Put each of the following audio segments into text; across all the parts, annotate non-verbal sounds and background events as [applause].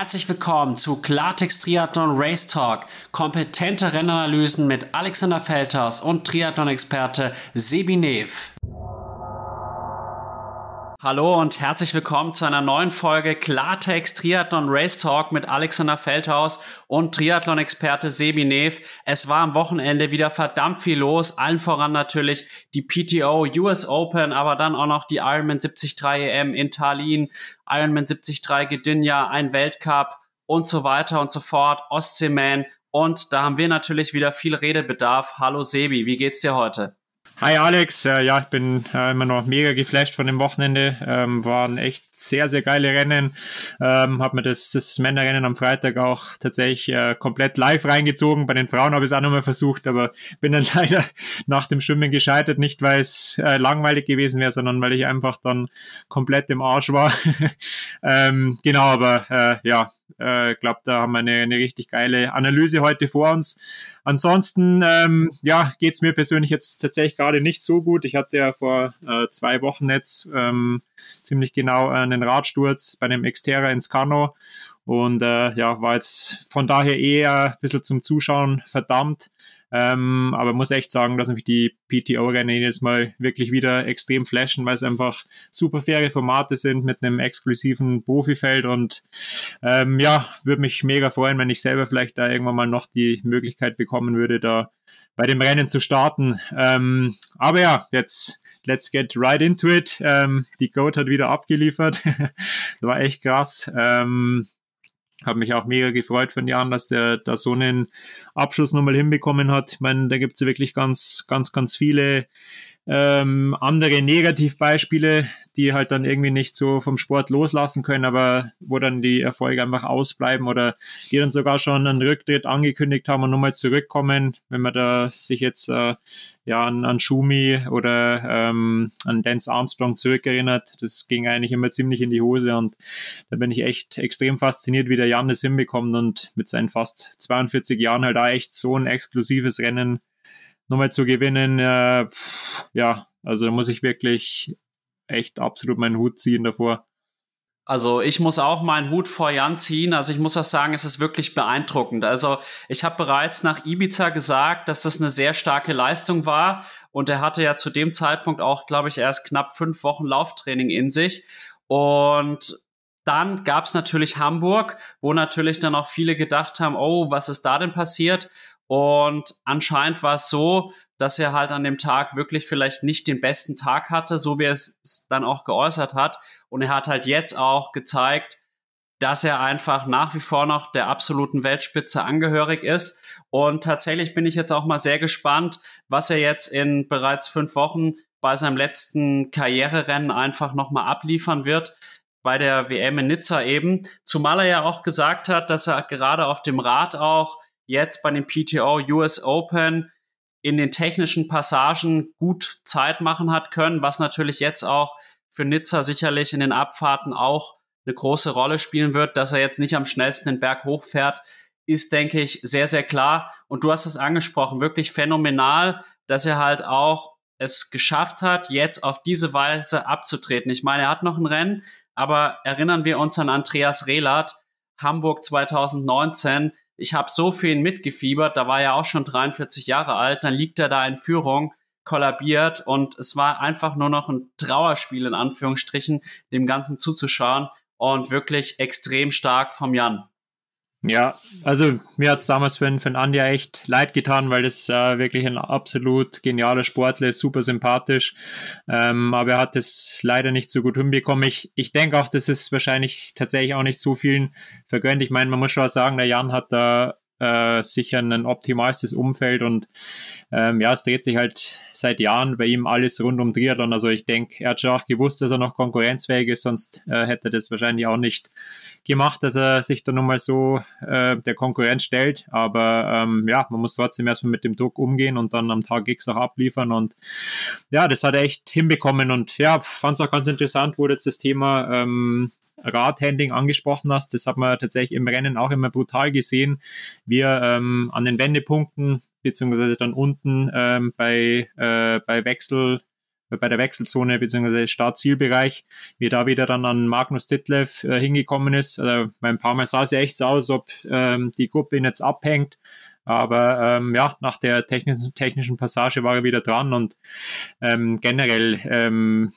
herzlich willkommen zu Klartext Triathlon Race Talk. Kompetente Rennanalysen mit Alexander Feldhaus und Triathlon-Experte Sebi Nev. Hallo und herzlich willkommen zu einer neuen Folge Klartext Triathlon Race Talk mit Alexander Feldhaus und Triathlon-Experte Sebi Nev. Es war am Wochenende wieder verdammt viel los, allen voran natürlich die PTO US Open, aber dann auch noch die Ironman 73 EM in Tallinn, Ironman 73 Gdynia, ein Weltcup und so weiter und so fort, Ostseeman und da haben wir natürlich wieder viel Redebedarf. Hallo Sebi, wie geht's dir heute? Hi Alex, äh, ja, ich bin äh, immer noch mega geflasht von dem Wochenende. Ähm, waren echt sehr, sehr geile Rennen. Ähm, habe mir das, das Männerrennen am Freitag auch tatsächlich äh, komplett live reingezogen. Bei den Frauen habe ich es auch nochmal versucht, aber bin dann [laughs] leider nach dem Schwimmen gescheitert. Nicht, weil es äh, langweilig gewesen wäre, sondern weil ich einfach dann komplett im Arsch war. [laughs] ähm, genau, aber äh, ja, äh, glaube, da haben wir eine, eine richtig geile Analyse heute vor uns. Ansonsten, ähm, ja, geht's mir persönlich jetzt tatsächlich gerade nicht so gut. Ich hatte ja vor äh, zwei Wochen jetzt ähm, ziemlich genau einen Radsturz bei einem Xterra ins Kano und äh, ja, war jetzt von daher eher ein bisschen zum Zuschauen verdammt. Ähm, aber muss echt sagen, dass mich die PTO-Rennen jedes Mal wirklich wieder extrem flashen, weil es einfach super faire Formate sind mit einem exklusiven Profifeld und ähm, ja, würde mich mega freuen, wenn ich selber vielleicht da irgendwann mal noch die Möglichkeit bekommen würde, da bei dem Rennen zu starten. Ähm, aber ja, jetzt let's get right into it. Ähm, die Goat hat wieder abgeliefert. [laughs] war echt krass. Ähm, habe mich auch mega gefreut von Jan, dass der da so einen Abschluss nochmal hinbekommen hat. Ich meine, da gibt es wirklich ganz, ganz, ganz viele ähm, andere Negativbeispiele, die halt dann irgendwie nicht so vom Sport loslassen können, aber wo dann die Erfolge einfach ausbleiben oder die dann sogar schon einen Rücktritt angekündigt haben und nochmal zurückkommen, wenn man da sich jetzt äh, ja an, an Schumi oder ähm, an Lance Armstrong zurückerinnert. Das ging eigentlich immer ziemlich in die Hose und da bin ich echt extrem fasziniert, wie der Jan das hinbekommt und mit seinen fast 42 Jahren halt da echt so ein exklusives Rennen nochmal zu gewinnen, äh, ja, also da muss ich wirklich echt absolut meinen Hut ziehen davor. Also ich muss auch meinen Hut vor Jan ziehen. Also ich muss auch sagen, es ist wirklich beeindruckend. Also ich habe bereits nach Ibiza gesagt, dass das eine sehr starke Leistung war. Und er hatte ja zu dem Zeitpunkt auch, glaube ich, erst knapp fünf Wochen Lauftraining in sich. Und dann gab es natürlich Hamburg, wo natürlich dann auch viele gedacht haben, oh, was ist da denn passiert? Und anscheinend war es so, dass er halt an dem Tag wirklich vielleicht nicht den besten Tag hatte, so wie er es dann auch geäußert hat. Und er hat halt jetzt auch gezeigt, dass er einfach nach wie vor noch der absoluten Weltspitze angehörig ist. Und tatsächlich bin ich jetzt auch mal sehr gespannt, was er jetzt in bereits fünf Wochen bei seinem letzten Karriererennen einfach nochmal abliefern wird bei der WM in Nizza eben. Zumal er ja auch gesagt hat, dass er gerade auf dem Rad auch jetzt bei dem PTO US Open in den technischen Passagen gut Zeit machen hat können, was natürlich jetzt auch für Nizza sicherlich in den Abfahrten auch eine große Rolle spielen wird, dass er jetzt nicht am schnellsten den Berg hochfährt, ist, denke ich, sehr, sehr klar. Und du hast es angesprochen, wirklich phänomenal, dass er halt auch es geschafft hat, jetzt auf diese Weise abzutreten. Ich meine, er hat noch ein Rennen, aber erinnern wir uns an Andreas Rehlert, Hamburg 2019, ich habe so viel mitgefiebert, da war er auch schon 43 Jahre alt, dann liegt er da in Führung, kollabiert und es war einfach nur noch ein Trauerspiel in Anführungsstrichen, dem Ganzen zuzuschauen und wirklich extrem stark vom Jan. Ja, also mir hat es damals für, für den Andi echt leid getan, weil das äh, wirklich ein absolut genialer Sportler ist, super sympathisch. Ähm, aber er hat es leider nicht so gut hinbekommen. Ich, ich denke auch, das ist wahrscheinlich tatsächlich auch nicht so vielen vergönnt. Ich meine, man muss schon sagen, der Jan hat da äh, sicher ein optimalstes Umfeld und ähm, ja, es dreht sich halt seit Jahren bei ihm alles rund um Triathlon. Also ich denke, er hat schon auch gewusst, dass er noch konkurrenzfähig ist, sonst äh, hätte er das wahrscheinlich auch nicht gemacht, dass er sich da nochmal so äh, der Konkurrenz stellt. Aber ähm, ja, man muss trotzdem erstmal mit dem Druck umgehen und dann am Tag X auch abliefern. Und ja, das hat er echt hinbekommen. Und ja, fand es auch ganz interessant, wo jetzt das Thema ähm, Radhandling angesprochen hast, das hat man tatsächlich im Rennen auch immer brutal gesehen. Wir ähm, an den Wendepunkten beziehungsweise dann unten ähm, bei, äh, bei Wechsel bei der Wechselzone bzw. Start-Zielbereich, wie da wieder dann an Magnus Ditlev äh, hingekommen ist. Also ein paar Mal sah es ja echt so aus, ob ähm, die Gruppe ihn jetzt abhängt. Aber ähm, ja, nach der technischen, technischen Passage war er wieder dran und ähm, generell ähm,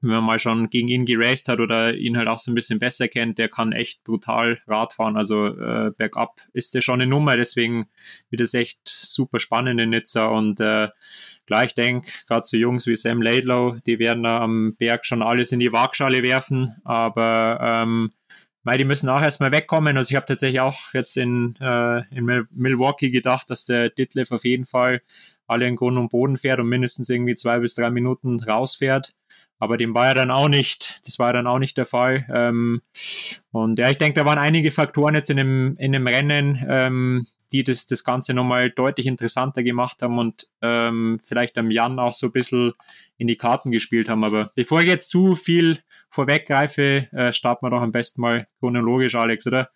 wenn man mal schon gegen ihn geraced hat oder ihn halt auch so ein bisschen besser kennt, der kann echt brutal Radfahren. Also äh, bergab ist der schon eine Nummer, deswegen wird es echt super spannend in Nizza. Und äh, klar, ich denke, gerade so Jungs wie Sam Laidlow, die werden da am Berg schon alles in die Waagschale werfen, aber ähm, weil die müssen auch erstmal wegkommen. Also ich habe tatsächlich auch jetzt in, äh, in Milwaukee gedacht, dass der Ditlev auf jeden Fall alle in Grund und Boden fährt und mindestens irgendwie zwei bis drei Minuten rausfährt. Aber dem war ja dann auch nicht, das war ja dann auch nicht der Fall. Ähm, und ja, ich denke, da waren einige Faktoren jetzt in dem, in dem Rennen, ähm, die das, das Ganze nochmal deutlich interessanter gemacht haben und ähm, vielleicht am Jan auch so ein bisschen in die Karten gespielt haben. Aber bevor ich jetzt zu viel vorweggreife, äh, starten wir doch am besten mal chronologisch, Alex, oder?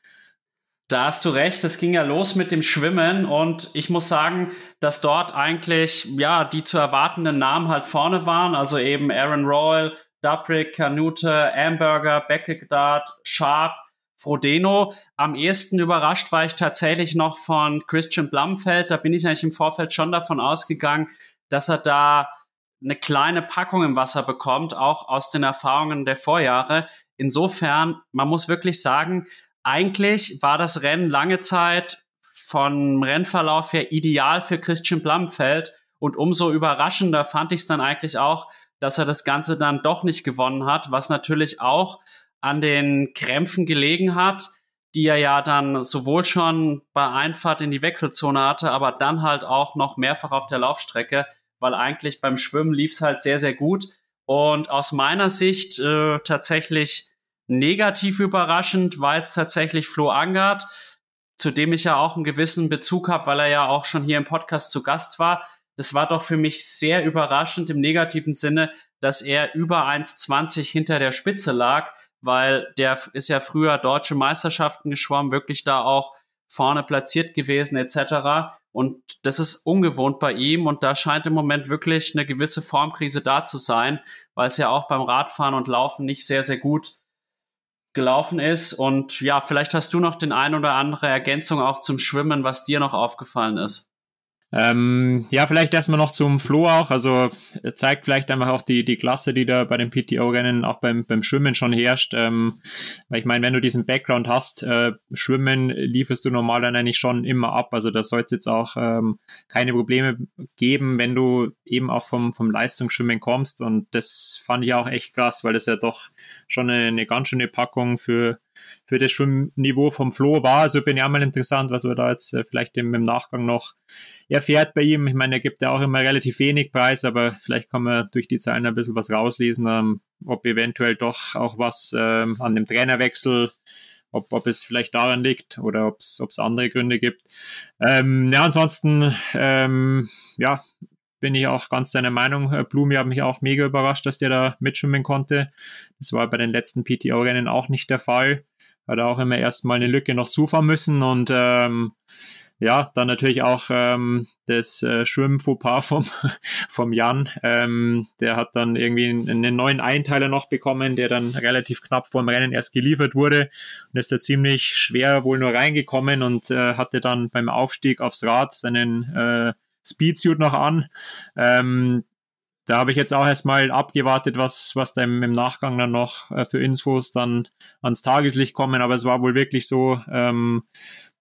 Da hast du recht, es ging ja los mit dem Schwimmen und ich muss sagen, dass dort eigentlich, ja, die zu erwartenden Namen halt vorne waren, also eben Aaron Royal, Dubrick, Kanute, Amberger, Beckegaard, Sharp, Frodeno. Am ehesten überrascht war ich tatsächlich noch von Christian Blumfeld. Da bin ich eigentlich im Vorfeld schon davon ausgegangen, dass er da eine kleine Packung im Wasser bekommt, auch aus den Erfahrungen der Vorjahre. Insofern, man muss wirklich sagen, eigentlich war das Rennen lange Zeit vom Rennverlauf her ideal für Christian Blumfeld und umso überraschender fand ich es dann eigentlich auch, dass er das Ganze dann doch nicht gewonnen hat, was natürlich auch an den Krämpfen gelegen hat, die er ja dann sowohl schon bei Einfahrt in die Wechselzone hatte, aber dann halt auch noch mehrfach auf der Laufstrecke, weil eigentlich beim Schwimmen lief es halt sehr, sehr gut. Und aus meiner Sicht äh, tatsächlich negativ überraschend, weil es tatsächlich Flo Angert, zu dem ich ja auch einen gewissen Bezug habe, weil er ja auch schon hier im Podcast zu Gast war. Das war doch für mich sehr überraschend im negativen Sinne, dass er über 1,20 hinter der Spitze lag, weil der ist ja früher deutsche Meisterschaften geschwommen, wirklich da auch vorne platziert gewesen etc. Und das ist ungewohnt bei ihm und da scheint im Moment wirklich eine gewisse Formkrise da zu sein, weil es ja auch beim Radfahren und Laufen nicht sehr, sehr gut gelaufen ist. Und ja, vielleicht hast du noch den ein oder andere Ergänzung auch zum Schwimmen, was dir noch aufgefallen ist. Ähm, ja, vielleicht erstmal noch zum Flo auch. Also zeigt vielleicht einfach auch die, die Klasse, die da bei den PTO-Rennen auch beim, beim Schwimmen schon herrscht. Ähm, weil ich meine, wenn du diesen Background hast, äh, Schwimmen lieferst du normal dann eigentlich schon immer ab. Also da soll es jetzt auch ähm, keine Probleme geben, wenn du eben auch vom, vom Leistungsschwimmen kommst. Und das fand ich auch echt krass, weil das ja doch schon eine, eine ganz schöne Packung für für das Schwimmniveau vom Flo war. Also bin ja mal interessant, was wir da jetzt äh, vielleicht im, Nachgang noch erfährt bei ihm. Ich meine, er gibt ja auch immer relativ wenig Preis, aber vielleicht kann man durch die Zahlen ein bisschen was rauslesen, ähm, ob eventuell doch auch was ähm, an dem Trainerwechsel ob, ob es vielleicht daran liegt oder ob es andere Gründe gibt. Ähm, ja, ansonsten, ähm, ja, bin ich auch ganz deiner Meinung. Äh, Blumi hat mich auch mega überrascht, dass der da mitschwimmen konnte. Das war bei den letzten PTO-Rennen auch nicht der Fall. Hat er auch immer erstmal eine Lücke noch zufahren müssen und ähm, ja, dann natürlich auch ähm, das äh, Schwimm-Fauxpas vom, [laughs] vom Jan. Ähm, der hat dann irgendwie einen neuen Einteiler noch bekommen, der dann relativ knapp vor dem Rennen erst geliefert wurde und ist da ziemlich schwer wohl nur reingekommen und äh, hatte dann beim Aufstieg aufs Rad seinen äh, Speedsuit noch an. Ähm, da habe ich jetzt auch erstmal abgewartet, was, was da im, im Nachgang dann noch äh, für Infos dann ans Tageslicht kommen. Aber es war wohl wirklich so, ähm,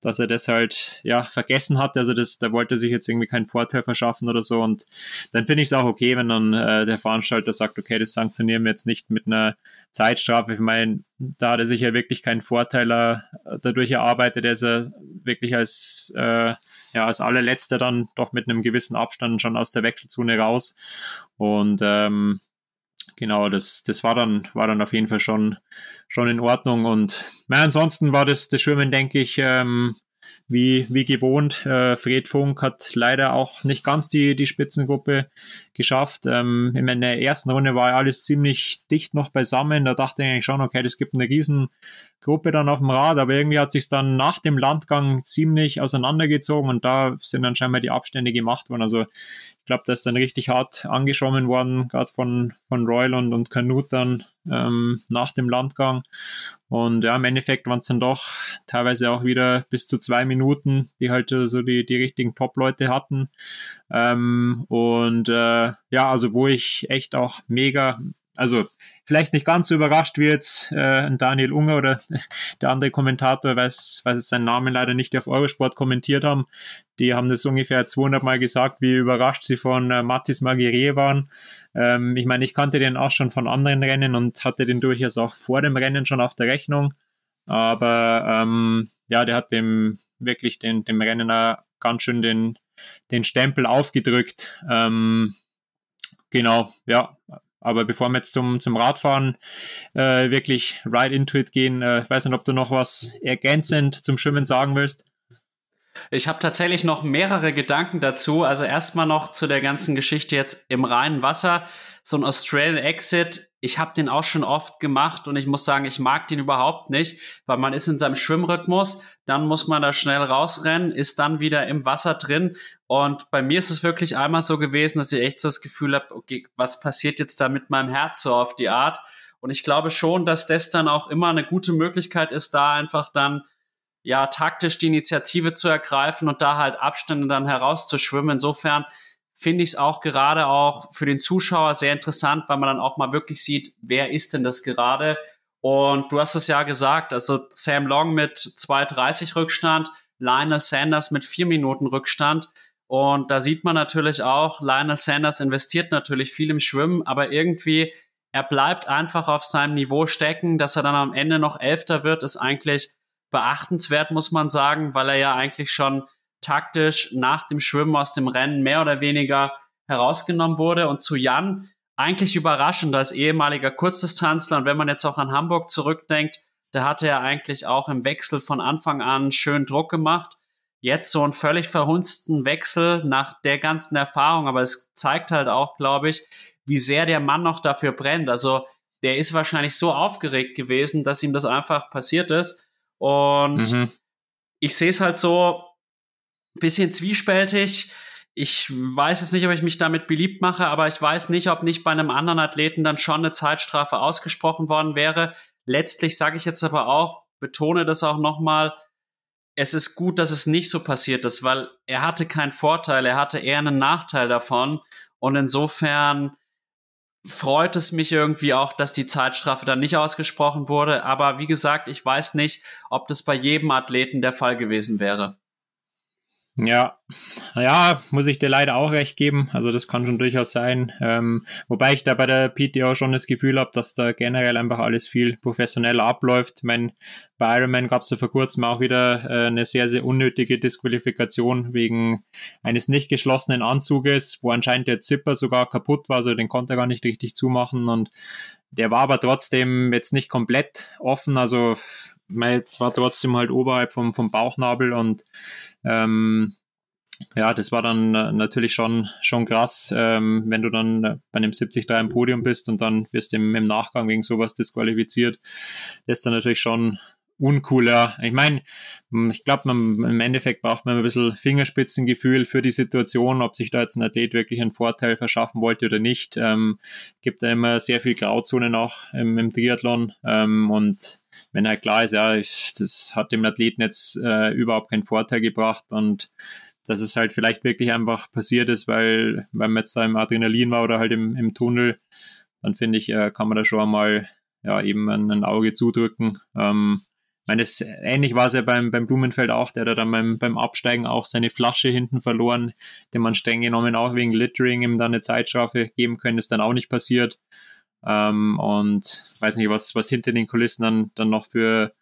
dass er das halt ja vergessen hat. Also das, da wollte er sich jetzt irgendwie keinen Vorteil verschaffen oder so. Und dann finde ich es auch okay, wenn dann äh, der Veranstalter sagt, okay, das sanktionieren wir jetzt nicht mit einer Zeitstrafe. Ich meine, da hat er sich ja wirklich keinen Vorteil äh, dadurch erarbeitet. Er ist ja wirklich als äh, ja als allerletzter dann doch mit einem gewissen Abstand schon aus der Wechselzone raus. Und ähm, genau, das, das war dann, war dann auf jeden Fall schon, schon in Ordnung. Und na, ansonsten war das, das Schwimmen, denke ich, ähm, wie, wie gewohnt. Äh, Fred Funk hat leider auch nicht ganz die, die Spitzengruppe geschafft. Ähm, in der ersten Runde war ja alles ziemlich dicht noch beisammen. Da dachte ich eigentlich schon, okay, das gibt eine Riesengruppe dann auf dem Rad, aber irgendwie hat sich dann nach dem Landgang ziemlich auseinandergezogen und da sind dann scheinbar die Abstände gemacht worden. Also ich glaube, da ist dann richtig hart angeschwommen worden, gerade von, von Royal und, und Canute dann ähm, nach dem Landgang. Und ja, im Endeffekt waren es dann doch teilweise auch wieder bis zu zwei Minuten, die halt so die, die richtigen Top-Leute hatten. Ähm, und äh, ja, also wo ich echt auch mega, also vielleicht nicht ganz so überrascht wie jetzt äh, Daniel Unger oder [laughs] der andere Kommentator, weiß, weiß jetzt seinen Namen leider nicht, die auf Eurosport kommentiert haben. Die haben das ungefähr 200 Mal gesagt, wie überrascht sie von äh, Mathis Magiré waren. Ähm, ich meine, ich kannte den auch schon von anderen Rennen und hatte den durchaus auch vor dem Rennen schon auf der Rechnung. Aber ähm, ja, der hat dem wirklich den, dem Rennen ganz schön den, den Stempel aufgedrückt. Ähm, genau, ja, aber bevor wir jetzt zum, zum Radfahren äh, wirklich right into it gehen, äh, ich weiß nicht, ob du noch was ergänzend zum Schwimmen sagen willst. Ich habe tatsächlich noch mehrere Gedanken dazu. Also erstmal noch zu der ganzen Geschichte jetzt im reinen Wasser. So ein Australian Exit, ich habe den auch schon oft gemacht und ich muss sagen, ich mag den überhaupt nicht, weil man ist in seinem Schwimmrhythmus, dann muss man da schnell rausrennen, ist dann wieder im Wasser drin und bei mir ist es wirklich einmal so gewesen, dass ich echt so das Gefühl habe, okay, was passiert jetzt da mit meinem Herz so auf die Art? Und ich glaube schon, dass das dann auch immer eine gute Möglichkeit ist, da einfach dann ja taktisch die Initiative zu ergreifen und da halt Abstände dann herauszuschwimmen. Insofern finde ich es auch gerade auch für den Zuschauer sehr interessant, weil man dann auch mal wirklich sieht, wer ist denn das gerade? Und du hast es ja gesagt, also Sam Long mit 2,30 Rückstand, Lionel Sanders mit 4 Minuten Rückstand. Und da sieht man natürlich auch, Lionel Sanders investiert natürlich viel im Schwimmen, aber irgendwie, er bleibt einfach auf seinem Niveau stecken, dass er dann am Ende noch Elfter wird, ist eigentlich beachtenswert, muss man sagen, weil er ja eigentlich schon taktisch nach dem Schwimmen aus dem Rennen mehr oder weniger herausgenommen wurde. Und zu Jan, eigentlich überraschend als ehemaliger Kurzdistanzler. Und wenn man jetzt auch an Hamburg zurückdenkt, da hatte er eigentlich auch im Wechsel von Anfang an schön Druck gemacht. Jetzt so einen völlig verhunzten Wechsel nach der ganzen Erfahrung. Aber es zeigt halt auch, glaube ich, wie sehr der Mann noch dafür brennt. Also der ist wahrscheinlich so aufgeregt gewesen, dass ihm das einfach passiert ist. Und mhm. ich sehe es halt so, bisschen zwiespältig. Ich weiß jetzt nicht, ob ich mich damit beliebt mache, aber ich weiß nicht, ob nicht bei einem anderen Athleten dann schon eine Zeitstrafe ausgesprochen worden wäre. Letztlich sage ich jetzt aber auch, betone das auch nochmal, es ist gut, dass es nicht so passiert ist, weil er hatte keinen Vorteil, er hatte eher einen Nachteil davon. Und insofern freut es mich irgendwie auch, dass die Zeitstrafe dann nicht ausgesprochen wurde. Aber wie gesagt, ich weiß nicht, ob das bei jedem Athleten der Fall gewesen wäre. Ja, ja, muss ich dir leider auch recht geben. Also das kann schon durchaus sein. Ähm, wobei ich da bei der PTO schon das Gefühl habe, dass da generell einfach alles viel professioneller abläuft. Ich meine, bei Ironman gab es ja vor kurzem auch wieder äh, eine sehr, sehr unnötige Disqualifikation wegen eines nicht geschlossenen Anzuges, wo anscheinend der Zipper sogar kaputt war, also den konnte er gar nicht richtig zumachen und der war aber trotzdem jetzt nicht komplett offen, also man war trotzdem halt oberhalb vom, vom Bauchnabel und ähm, ja, das war dann äh, natürlich schon, schon krass, ähm, wenn du dann bei einem 73 im Podium bist und dann wirst du im, im Nachgang wegen sowas disqualifiziert. Das ist dann natürlich schon uncooler. Ich meine, ich glaube, im Endeffekt braucht man ein bisschen Fingerspitzengefühl für die Situation, ob sich da jetzt ein Athlet wirklich einen Vorteil verschaffen wollte oder nicht. Ähm, gibt da immer sehr viel Grauzonen auch im, im Triathlon ähm, und wenn halt klar ist, ja, ich, das hat dem Athleten jetzt äh, überhaupt keinen Vorteil gebracht und dass es halt vielleicht wirklich einfach passiert ist, weil, weil man jetzt da im Adrenalin war oder halt im, im Tunnel, dann finde ich, äh, kann man da schon einmal ja, eben ein, ein Auge zudrücken. Ähm, meine, das, ähnlich war es ja beim, beim Blumenfeld auch, der hat dann beim, beim Absteigen auch seine Flasche hinten verloren, den man streng genommen auch wegen Littering ihm dann eine Zeitstrafe geben können, ist dann auch nicht passiert. Ähm, und weiß nicht, was, was hinter den Kulissen dann, dann noch für,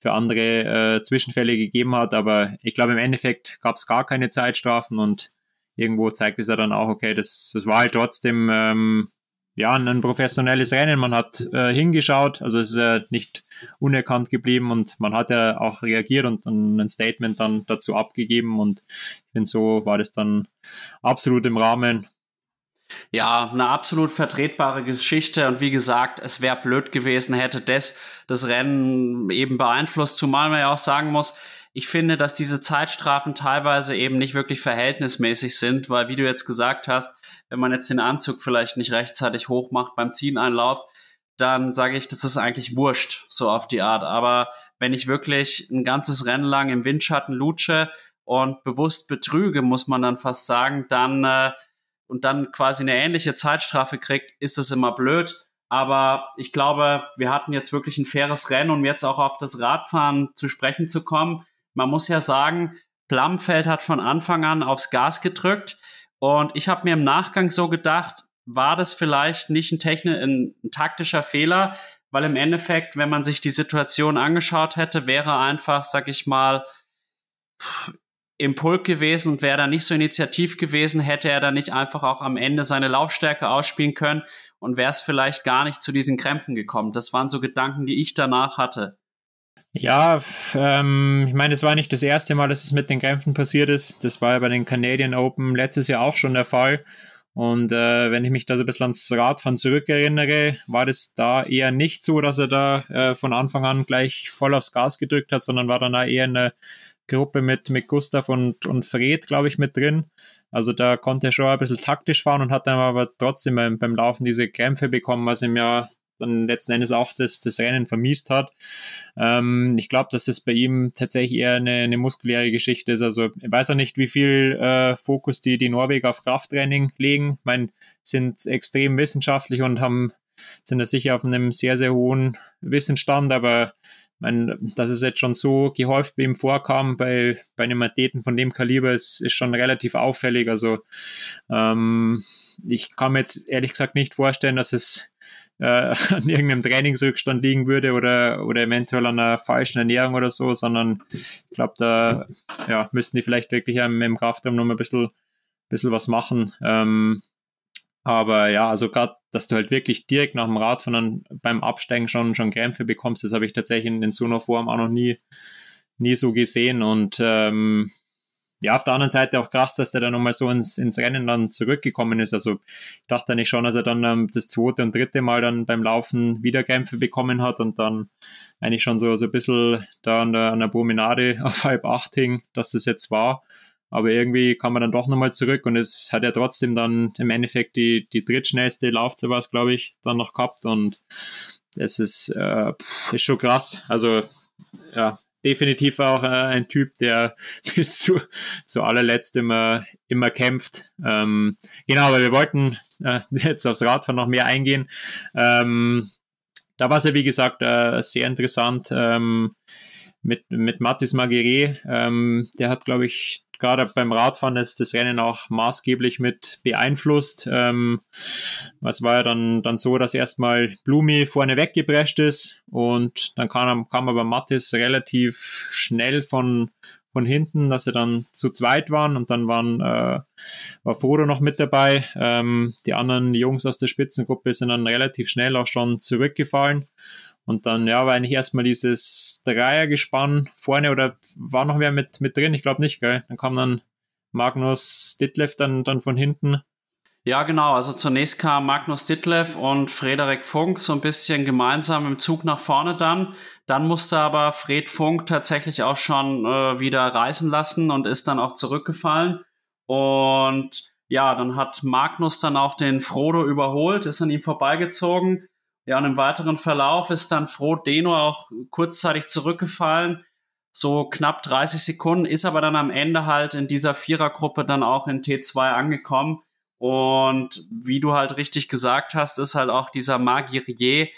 für andere äh, Zwischenfälle gegeben hat. Aber ich glaube, im Endeffekt gab es gar keine Zeitstrafen und irgendwo zeigt es ja dann auch, okay, das, das war halt trotzdem ähm, ja, ein professionelles Rennen. Man hat äh, hingeschaut, also es ist äh, nicht unerkannt geblieben und man hat ja auch reagiert und, und ein Statement dann dazu abgegeben und ich finde, so war das dann absolut im Rahmen. Ja, eine absolut vertretbare Geschichte und wie gesagt, es wäre blöd gewesen, hätte das das Rennen eben beeinflusst, zumal man ja auch sagen muss, ich finde, dass diese Zeitstrafen teilweise eben nicht wirklich verhältnismäßig sind, weil wie du jetzt gesagt hast, wenn man jetzt den Anzug vielleicht nicht rechtzeitig hochmacht beim Ziehen-Einlauf, dann sage ich, das ist eigentlich wurscht, so auf die Art. Aber wenn ich wirklich ein ganzes Rennen lang im Windschatten lutsche und bewusst betrüge, muss man dann fast sagen, dann äh, und dann quasi eine ähnliche Zeitstrafe kriegt, ist es immer blöd. Aber ich glaube, wir hatten jetzt wirklich ein faires Rennen, um jetzt auch auf das Radfahren zu sprechen zu kommen. Man muss ja sagen, Blamfeld hat von Anfang an aufs Gas gedrückt. Und ich habe mir im Nachgang so gedacht, war das vielleicht nicht ein, Techni ein, ein taktischer Fehler, weil im Endeffekt, wenn man sich die Situation angeschaut hätte, wäre einfach, sag ich mal, im Pulk gewesen und wäre da nicht so initiativ gewesen, hätte er da nicht einfach auch am Ende seine Laufstärke ausspielen können und wäre es vielleicht gar nicht zu diesen Krämpfen gekommen. Das waren so Gedanken, die ich danach hatte. Ja, ähm, ich meine, es war nicht das erste Mal, dass es mit den Krämpfen passiert ist. Das war ja bei den Canadian Open letztes Jahr auch schon der Fall. Und äh, wenn ich mich da so ein bisschen ans Radfahren zurückerinnere, war das da eher nicht so, dass er da äh, von Anfang an gleich voll aufs Gas gedrückt hat, sondern war dann auch eher eine Gruppe mit, mit Gustav und, und Fred, glaube ich, mit drin. Also da konnte er schon ein bisschen taktisch fahren und hat dann aber trotzdem beim, beim Laufen diese Krämpfe bekommen, was ihm ja dann letzten Endes auch das, das Rennen vermisst hat. Ähm, ich glaube, dass es bei ihm tatsächlich eher eine, eine muskuläre Geschichte ist. Also ich weiß auch nicht, wie viel äh, Fokus die, die Norweger auf Krafttraining legen. Ich meine, sind extrem wissenschaftlich und haben sind da sicher auf einem sehr, sehr hohen Wissensstand, aber meine, dass es jetzt schon so gehäuft bei ihm vorkam, bei, bei einem Athleten von dem Kaliber, ist, ist schon relativ auffällig. Also ähm, ich kann mir jetzt ehrlich gesagt nicht vorstellen, dass es äh, [laughs] an irgendeinem Trainingsrückstand liegen würde oder, oder eventuell an einer falschen Ernährung oder so, sondern ich glaube, da ja, müssten die vielleicht wirklich im, im Kraftraum noch mal ein bisschen, bisschen was machen. Ähm, aber ja, also gerade, dass du halt wirklich direkt nach dem Radfahren beim Absteigen schon, schon Krämpfe bekommst, das habe ich tatsächlich in, in so einer Form auch noch nie, nie so gesehen. Und ähm, ja, auf der anderen Seite auch krass, dass der dann nochmal so ins, ins Rennen dann zurückgekommen ist. Also ich dachte eigentlich schon, dass er dann ähm, das zweite und dritte Mal dann beim Laufen wieder Krämpfe bekommen hat und dann eigentlich schon so, so ein bisschen da an der, an der Promenade [laughs] auf halb acht hing, dass das jetzt war. Aber irgendwie kam er dann doch nochmal zurück und es hat ja trotzdem dann im Endeffekt die, die drittschnellste Laufzeit was, glaube ich, dann noch gehabt und das ist, äh, ist schon krass. Also ja, definitiv auch äh, ein Typ, der [laughs] bis zu, zu allerletzt immer, immer kämpft. Ähm, genau, aber wir wollten äh, [laughs] jetzt aufs Radfahren noch mehr eingehen. Ähm, da war es ja, wie gesagt, äh, sehr interessant ähm, mit, mit Mathis Marguerite. Ähm, der hat, glaube ich, gerade beim Radfahren ist das Rennen auch maßgeblich mit beeinflusst. Ähm, was war ja dann, dann so, dass erstmal Blumi vorne weggeprescht ist und dann kam, kam aber Mattis relativ schnell von, von hinten, dass sie dann zu zweit waren und dann waren, äh, war Frodo noch mit dabei. Ähm, die anderen Jungs aus der Spitzengruppe sind dann relativ schnell auch schon zurückgefallen. Und dann, ja, war eigentlich erstmal dieses Dreiergespann vorne oder war noch wer mit, mit drin? Ich glaube nicht, gell? Dann kam dann Magnus Ditlev dann, dann von hinten. Ja, genau. Also zunächst kam Magnus Ditlev und Frederik Funk so ein bisschen gemeinsam im Zug nach vorne dann. Dann musste aber Fred Funk tatsächlich auch schon äh, wieder reisen lassen und ist dann auch zurückgefallen. Und ja, dann hat Magnus dann auch den Frodo überholt, ist an ihm vorbeigezogen ja, und im weiteren Verlauf ist dann Froh Deno auch kurzzeitig zurückgefallen, so knapp 30 Sekunden, ist aber dann am Ende halt in dieser Vierergruppe dann auch in T2 angekommen. Und wie du halt richtig gesagt hast, ist halt auch dieser Magirier,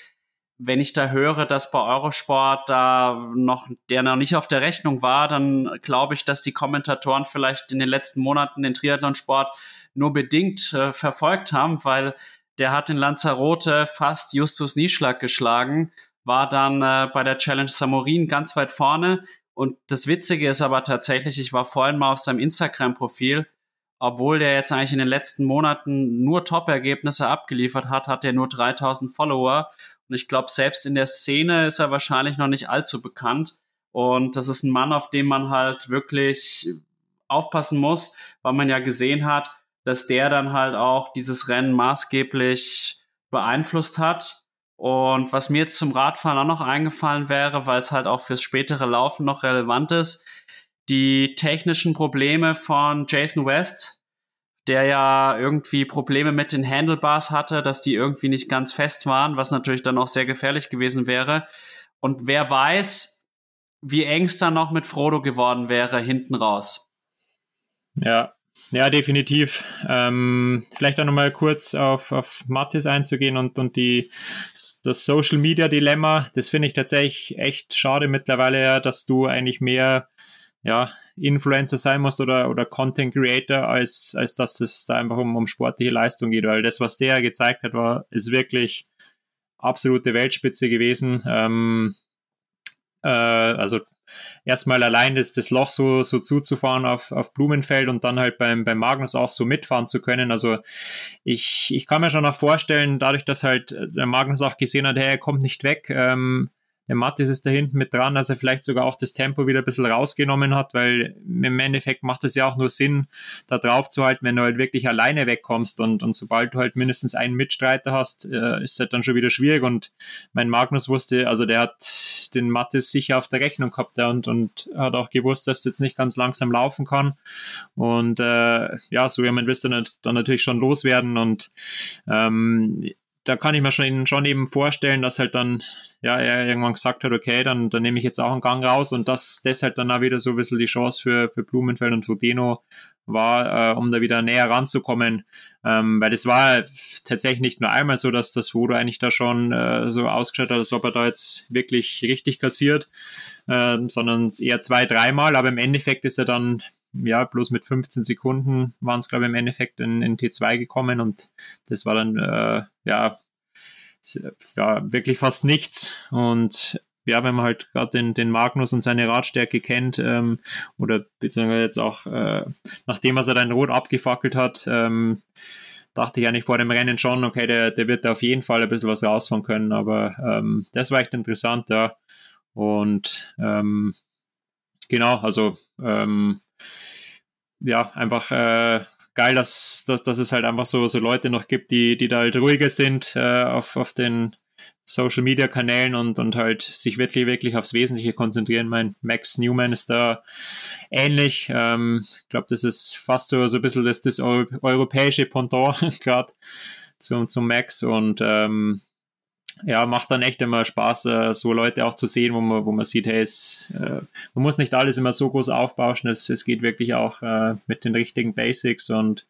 wenn ich da höre, dass bei Eurosport da noch, der noch nicht auf der Rechnung war, dann glaube ich, dass die Kommentatoren vielleicht in den letzten Monaten den Triathlonsport nur bedingt äh, verfolgt haben, weil der hat in Lanzarote fast Justus Nieschlag geschlagen, war dann äh, bei der Challenge Samorin ganz weit vorne. Und das Witzige ist aber tatsächlich, ich war vorhin mal auf seinem Instagram-Profil obwohl der jetzt eigentlich in den letzten Monaten nur Top-Ergebnisse abgeliefert hat, hat er nur 3000 Follower. Und ich glaube, selbst in der Szene ist er wahrscheinlich noch nicht allzu bekannt. Und das ist ein Mann, auf den man halt wirklich aufpassen muss, weil man ja gesehen hat, dass der dann halt auch dieses Rennen maßgeblich beeinflusst hat. Und was mir jetzt zum Radfahren auch noch eingefallen wäre, weil es halt auch fürs spätere Laufen noch relevant ist, die technischen Probleme von Jason West, der ja irgendwie Probleme mit den Handlebars hatte, dass die irgendwie nicht ganz fest waren, was natürlich dann auch sehr gefährlich gewesen wäre. Und wer weiß, wie eng es dann noch mit Frodo geworden wäre hinten raus. Ja, ja, definitiv. Ähm, vielleicht auch nochmal kurz auf, auf Mathis einzugehen und, und die, das Social Media Dilemma. Das finde ich tatsächlich echt schade mittlerweile, dass du eigentlich mehr ja, Influencer sein musst oder, oder Content Creator, als, als dass es da einfach um, um sportliche Leistung geht, weil das, was der gezeigt hat, war, ist wirklich absolute Weltspitze gewesen. Ähm, äh, also erstmal allein das, das Loch so, so zuzufahren auf, auf Blumenfeld und dann halt beim, beim Magnus auch so mitfahren zu können. Also ich, ich kann mir schon auch vorstellen, dadurch, dass halt der Magnus auch gesehen hat, hey, er kommt nicht weg, ähm, der Mattis ist da hinten mit dran, dass er vielleicht sogar auch das Tempo wieder ein bisschen rausgenommen hat, weil im Endeffekt macht es ja auch nur Sinn, da drauf zu halten, wenn du halt wirklich alleine wegkommst und, und sobald du halt mindestens einen Mitstreiter hast, äh, ist halt dann schon wieder schwierig. Und mein Magnus wusste, also der hat den Mattis sicher auf der Rechnung gehabt und, und hat auch gewusst, dass er jetzt nicht ganz langsam laufen kann. Und äh, ja, so jemand wirst du dann natürlich schon loswerden. Und ähm, da kann ich mir schon, schon eben vorstellen, dass halt dann, ja, er irgendwann gesagt hat, okay, dann, dann nehme ich jetzt auch einen Gang raus und dass das halt dann auch wieder so ein bisschen die Chance für, für Blumenfeld und Frodeno war, äh, um da wieder näher ranzukommen. Ähm, weil das war tatsächlich nicht nur einmal so, dass das Foto eigentlich da schon äh, so ausgeschaut hat, als ob er da jetzt wirklich richtig kassiert, äh, sondern eher zwei, dreimal, aber im Endeffekt ist er dann ja, bloß mit 15 Sekunden waren es, glaube ich, im Endeffekt in, in T2 gekommen und das war dann, äh, ja, ja, wirklich fast nichts. Und ja, wenn man halt gerade den, den Magnus und seine Radstärke kennt, ähm, oder beziehungsweise jetzt auch, äh, nachdem er sein Rot abgefackelt hat, ähm, dachte ich eigentlich vor dem Rennen schon, okay, der, der wird da auf jeden Fall ein bisschen was rausfahren können, aber ähm, das war echt interessant, ja. Und ähm, genau, also ähm, ja, einfach äh, geil, dass, dass, dass es halt einfach so, so Leute noch gibt, die, die da halt ruhiger sind äh, auf, auf den Social Media Kanälen und, und halt sich wirklich, wirklich aufs Wesentliche konzentrieren. Mein Max Newman ist da ähnlich. Ähm, ich glaube, das ist fast so, so ein bisschen das, das europäische Pendant [laughs] gerade zum, zum Max und ähm, ja, macht dann echt immer Spaß, äh, so Leute auch zu sehen, wo man, wo man sieht, hey, es, äh, man muss nicht alles immer so groß aufbauschen, es, es geht wirklich auch äh, mit den richtigen Basics und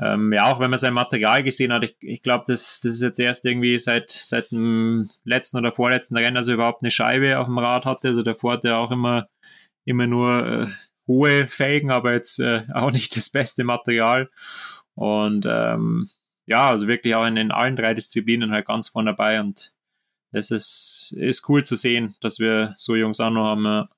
ähm, ja, auch wenn man sein Material gesehen hat, ich, ich glaube, das, das ist jetzt erst irgendwie seit, seit dem letzten oder vorletzten Rennen, also überhaupt eine Scheibe auf dem Rad hatte, also davor hat er auch immer, immer nur äh, hohe Felgen, aber jetzt äh, auch nicht das beste Material. Und ähm, ja, also wirklich auch in, in allen drei Disziplinen halt ganz vorne dabei und das ist, ist cool zu sehen, dass wir so Jungs auch noch haben.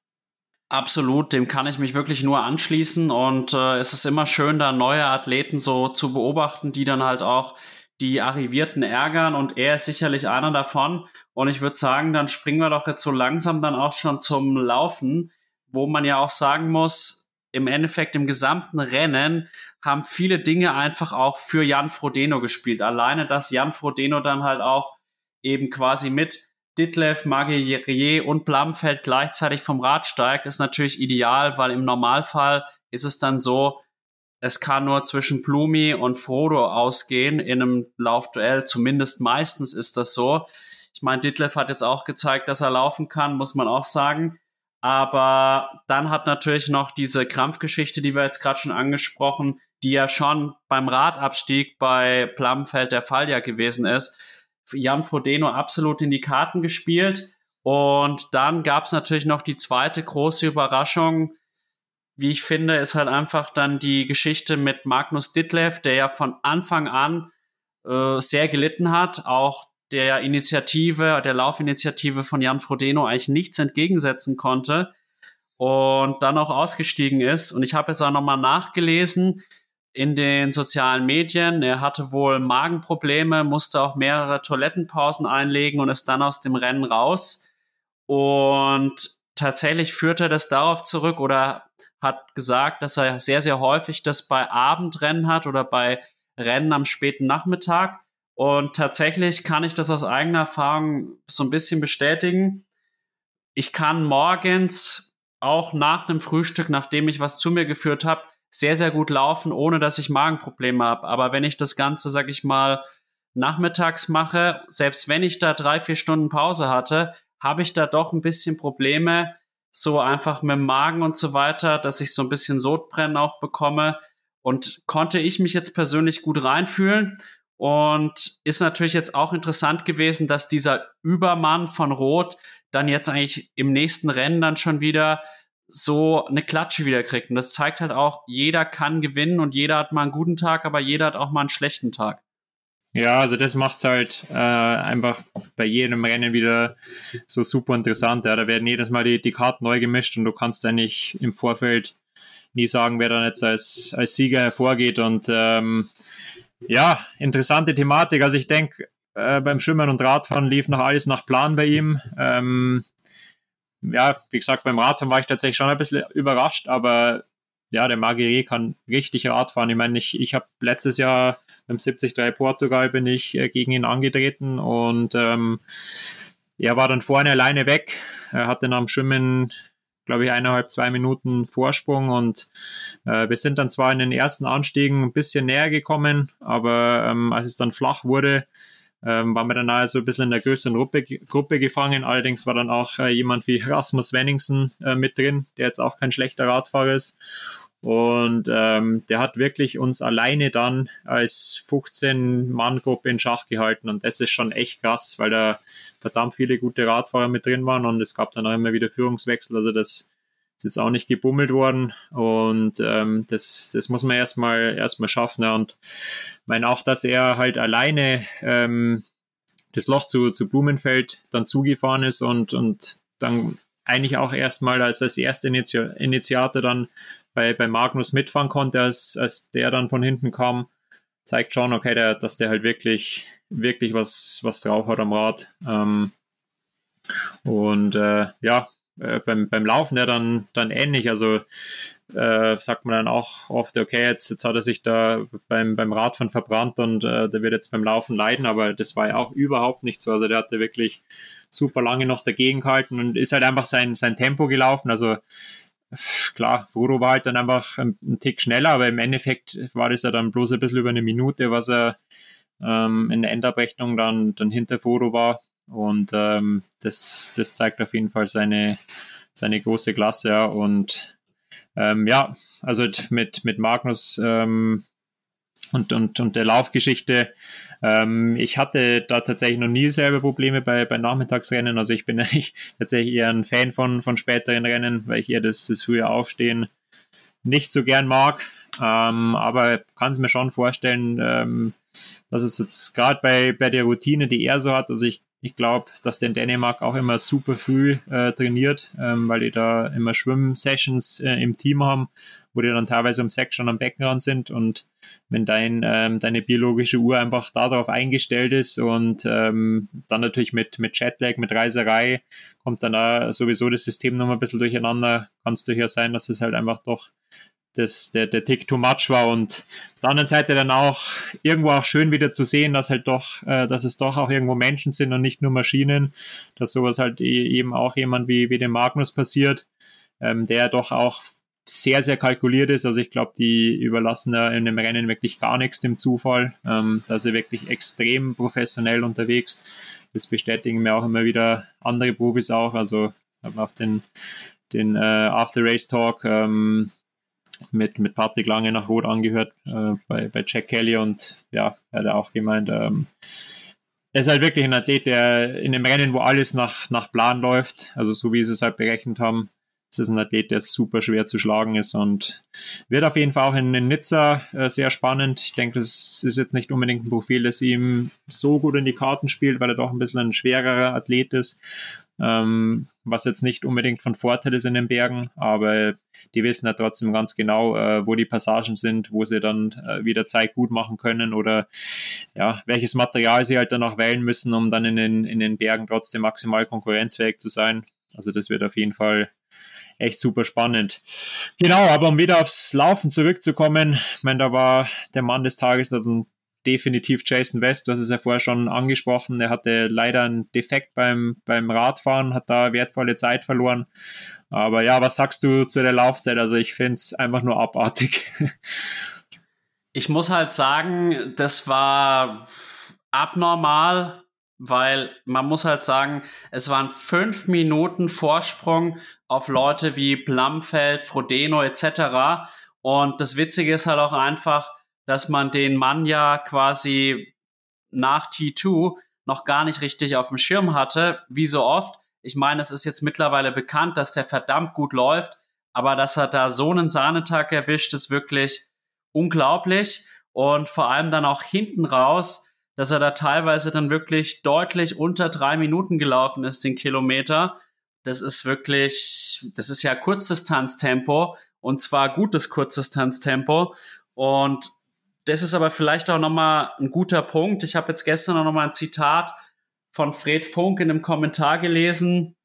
Absolut, dem kann ich mich wirklich nur anschließen und äh, es ist immer schön, da neue Athleten so zu beobachten, die dann halt auch die Arrivierten ärgern und er ist sicherlich einer davon. Und ich würde sagen, dann springen wir doch jetzt so langsam dann auch schon zum Laufen, wo man ja auch sagen muss, im Endeffekt im gesamten Rennen haben viele Dinge einfach auch für Jan Frodeno gespielt. Alleine, dass Jan Frodeno dann halt auch eben quasi mit Ditlev, Maguire und Blamfeld gleichzeitig vom Rad steigt, ist natürlich ideal, weil im Normalfall ist es dann so, es kann nur zwischen Plumi und Frodo ausgehen in einem Laufduell. Zumindest meistens ist das so. Ich meine, Ditlev hat jetzt auch gezeigt, dass er laufen kann, muss man auch sagen. Aber dann hat natürlich noch diese Krampfgeschichte, die wir jetzt gerade schon angesprochen, die ja schon beim Radabstieg bei Plumfeld der Fall ja gewesen ist. Jan Frodeno absolut in die Karten gespielt. Und dann gab es natürlich noch die zweite große Überraschung. Wie ich finde, ist halt einfach dann die Geschichte mit Magnus Ditlev, der ja von Anfang an äh, sehr gelitten hat, auch der Initiative, der Laufinitiative von Jan Frodeno eigentlich nichts entgegensetzen konnte und dann auch ausgestiegen ist. Und ich habe jetzt auch nochmal nachgelesen, in den sozialen Medien. Er hatte wohl Magenprobleme, musste auch mehrere Toilettenpausen einlegen und ist dann aus dem Rennen raus. Und tatsächlich führt er das darauf zurück oder hat gesagt, dass er sehr, sehr häufig das bei Abendrennen hat oder bei Rennen am späten Nachmittag. Und tatsächlich kann ich das aus eigener Erfahrung so ein bisschen bestätigen. Ich kann morgens auch nach einem Frühstück, nachdem ich was zu mir geführt habe, sehr, sehr gut laufen, ohne dass ich Magenprobleme habe. Aber wenn ich das Ganze, sag ich mal, nachmittags mache, selbst wenn ich da drei, vier Stunden Pause hatte, habe ich da doch ein bisschen Probleme, so einfach mit dem Magen und so weiter, dass ich so ein bisschen Sodbrennen auch bekomme. Und konnte ich mich jetzt persönlich gut reinfühlen. Und ist natürlich jetzt auch interessant gewesen, dass dieser Übermann von Rot dann jetzt eigentlich im nächsten Rennen dann schon wieder so eine Klatsche wieder kriegt. Und das zeigt halt auch, jeder kann gewinnen und jeder hat mal einen guten Tag, aber jeder hat auch mal einen schlechten Tag. Ja, also das macht es halt äh, einfach bei jedem Rennen wieder so super interessant. Ja. Da werden jedes Mal die, die Karten neu gemischt und du kannst eigentlich im Vorfeld nie sagen, wer dann jetzt als, als Sieger hervorgeht. Und ähm, ja, interessante Thematik. Also ich denke, äh, beim Schwimmen und Radfahren lief noch alles nach Plan bei ihm. Ähm, ja, wie gesagt, beim Radfahren war ich tatsächlich schon ein bisschen überrascht, aber ja, der Marguerite kann richtig Radfahren. Ich meine, ich, ich habe letztes Jahr beim 73 Portugal bin ich äh, gegen ihn angetreten und ähm, er war dann vorne alleine weg. Er hatte nach dem Schwimmen, glaube ich, eineinhalb, zwei Minuten Vorsprung und äh, wir sind dann zwar in den ersten Anstiegen ein bisschen näher gekommen, aber ähm, als es dann flach wurde, ähm, waren wir dann also ein bisschen in der größeren Gruppe, Gruppe gefangen. Allerdings war dann auch äh, jemand wie Rasmus Wenningsen äh, mit drin, der jetzt auch kein schlechter Radfahrer ist. Und ähm, der hat wirklich uns alleine dann als 15-Mann-Gruppe in Schach gehalten. Und das ist schon echt krass, weil da verdammt viele gute Radfahrer mit drin waren und es gab dann auch immer wieder Führungswechsel. Also das ist jetzt auch nicht gebummelt worden. Und ähm, das, das muss man erstmal erstmal schaffen. Und ich meine auch, dass er halt alleine ähm, das Loch zu, zu Blumenfeld dann zugefahren ist und, und dann eigentlich auch erstmal als, als erster Initiator dann bei, bei Magnus mitfahren konnte, als, als der dann von hinten kam, zeigt schon, okay, der, dass der halt wirklich, wirklich was, was drauf hat am Rad. Ähm, und äh, ja, äh, beim, beim Laufen ja dann, dann ähnlich. Also äh, sagt man dann auch oft, okay, jetzt, jetzt hat er sich da beim, beim Radfahren verbrannt und äh, der wird jetzt beim Laufen leiden, aber das war ja auch überhaupt nicht so. Also der hatte wirklich super lange noch dagegen gehalten und ist halt einfach sein, sein Tempo gelaufen. Also klar, Frodo war halt dann einfach ein, ein, Tick schneller, aber im Endeffekt war das ja dann bloß ein bisschen über eine Minute, was er ähm, in der Endabrechnung dann, dann hinter Frodo war. Und ähm, das, das zeigt auf jeden Fall seine, seine große Klasse. Ja. Und ähm, ja, also mit, mit Magnus ähm, und, und, und der Laufgeschichte. Ähm, ich hatte da tatsächlich noch nie selber Probleme bei, bei Nachmittagsrennen. Also ich bin [laughs] eigentlich tatsächlich eher ein Fan von, von späteren Rennen, weil ich eher das, das frühe Aufstehen nicht so gern mag. Ähm, aber kann es mir schon vorstellen, ähm, dass es jetzt gerade bei, bei der Routine, die er so hat, also ich ich glaube, dass der in Dänemark auch immer super früh äh, trainiert, ähm, weil die da immer Schwimm-Sessions äh, im Team haben, wo die dann teilweise um sechs schon am Beckenrand sind. Und wenn dein, ähm, deine biologische Uhr einfach darauf eingestellt ist und ähm, dann natürlich mit, mit Jetlag, mit Reiserei, kommt dann da sowieso das System noch mal ein bisschen durcheinander, kann es durchaus sein, dass es halt einfach doch das, der, der Tick too much war und auf der anderen Seite dann auch irgendwo auch schön wieder zu sehen, dass halt doch, äh, dass es doch auch irgendwo Menschen sind und nicht nur Maschinen, dass sowas halt e, eben auch jemand wie, wie dem Magnus passiert, ähm, der doch auch sehr, sehr kalkuliert ist. Also ich glaube, die überlassen da in dem Rennen wirklich gar nichts dem Zufall. Ähm, da er wirklich extrem professionell unterwegs. Das bestätigen mir auch immer wieder andere Profis auch. Also ich habe auch den, den äh, After Race Talk ähm, mit, mit Patrick Lange nach Rot angehört äh, bei, bei Jack Kelly und ja, er hat auch gemeint, ähm, er ist halt wirklich ein Athlet, der in einem Rennen, wo alles nach, nach Plan läuft, also so wie sie es halt berechnet haben, es ist ein Athlet, der super schwer zu schlagen ist und wird auf jeden Fall auch in, in Nizza äh, sehr spannend. Ich denke, das ist jetzt nicht unbedingt ein Profil, das ihm so gut in die Karten spielt, weil er doch ein bisschen ein schwererer Athlet ist. Ähm, was jetzt nicht unbedingt von Vorteil ist in den Bergen, aber die wissen ja trotzdem ganz genau, äh, wo die Passagen sind, wo sie dann äh, wieder Zeit gut machen können oder ja, welches Material sie halt dann auch wählen müssen, um dann in den, in den Bergen trotzdem maximal konkurrenzfähig zu sein. Also das wird auf jeden Fall echt super spannend. Genau, aber um wieder aufs Laufen zurückzukommen, ich meine, da war der Mann des Tages also definitiv Jason West, du hast es ja vorher schon angesprochen, er hatte leider einen Defekt beim, beim Radfahren, hat da wertvolle Zeit verloren. Aber ja, was sagst du zu der Laufzeit? Also ich finde es einfach nur abartig. [laughs] Ich muss halt sagen, das war abnormal, weil man muss halt sagen, es waren fünf Minuten Vorsprung auf Leute wie Blumfeld, Frodeno etc. Und das Witzige ist halt auch einfach, dass man den Mann ja quasi nach T2 noch gar nicht richtig auf dem Schirm hatte, wie so oft. Ich meine, es ist jetzt mittlerweile bekannt, dass der verdammt gut läuft, aber dass er da so einen Sahnetag erwischt, ist wirklich unglaublich. Und vor allem dann auch hinten raus, dass er da teilweise dann wirklich deutlich unter drei Minuten gelaufen ist, den Kilometer. Das ist wirklich, das ist ja Kurzdistanztempo und zwar gutes Kurzdistanztempo. Und das ist aber vielleicht auch nochmal ein guter Punkt. Ich habe jetzt gestern auch nochmal ein Zitat von Fred Funk in einem Kommentar gelesen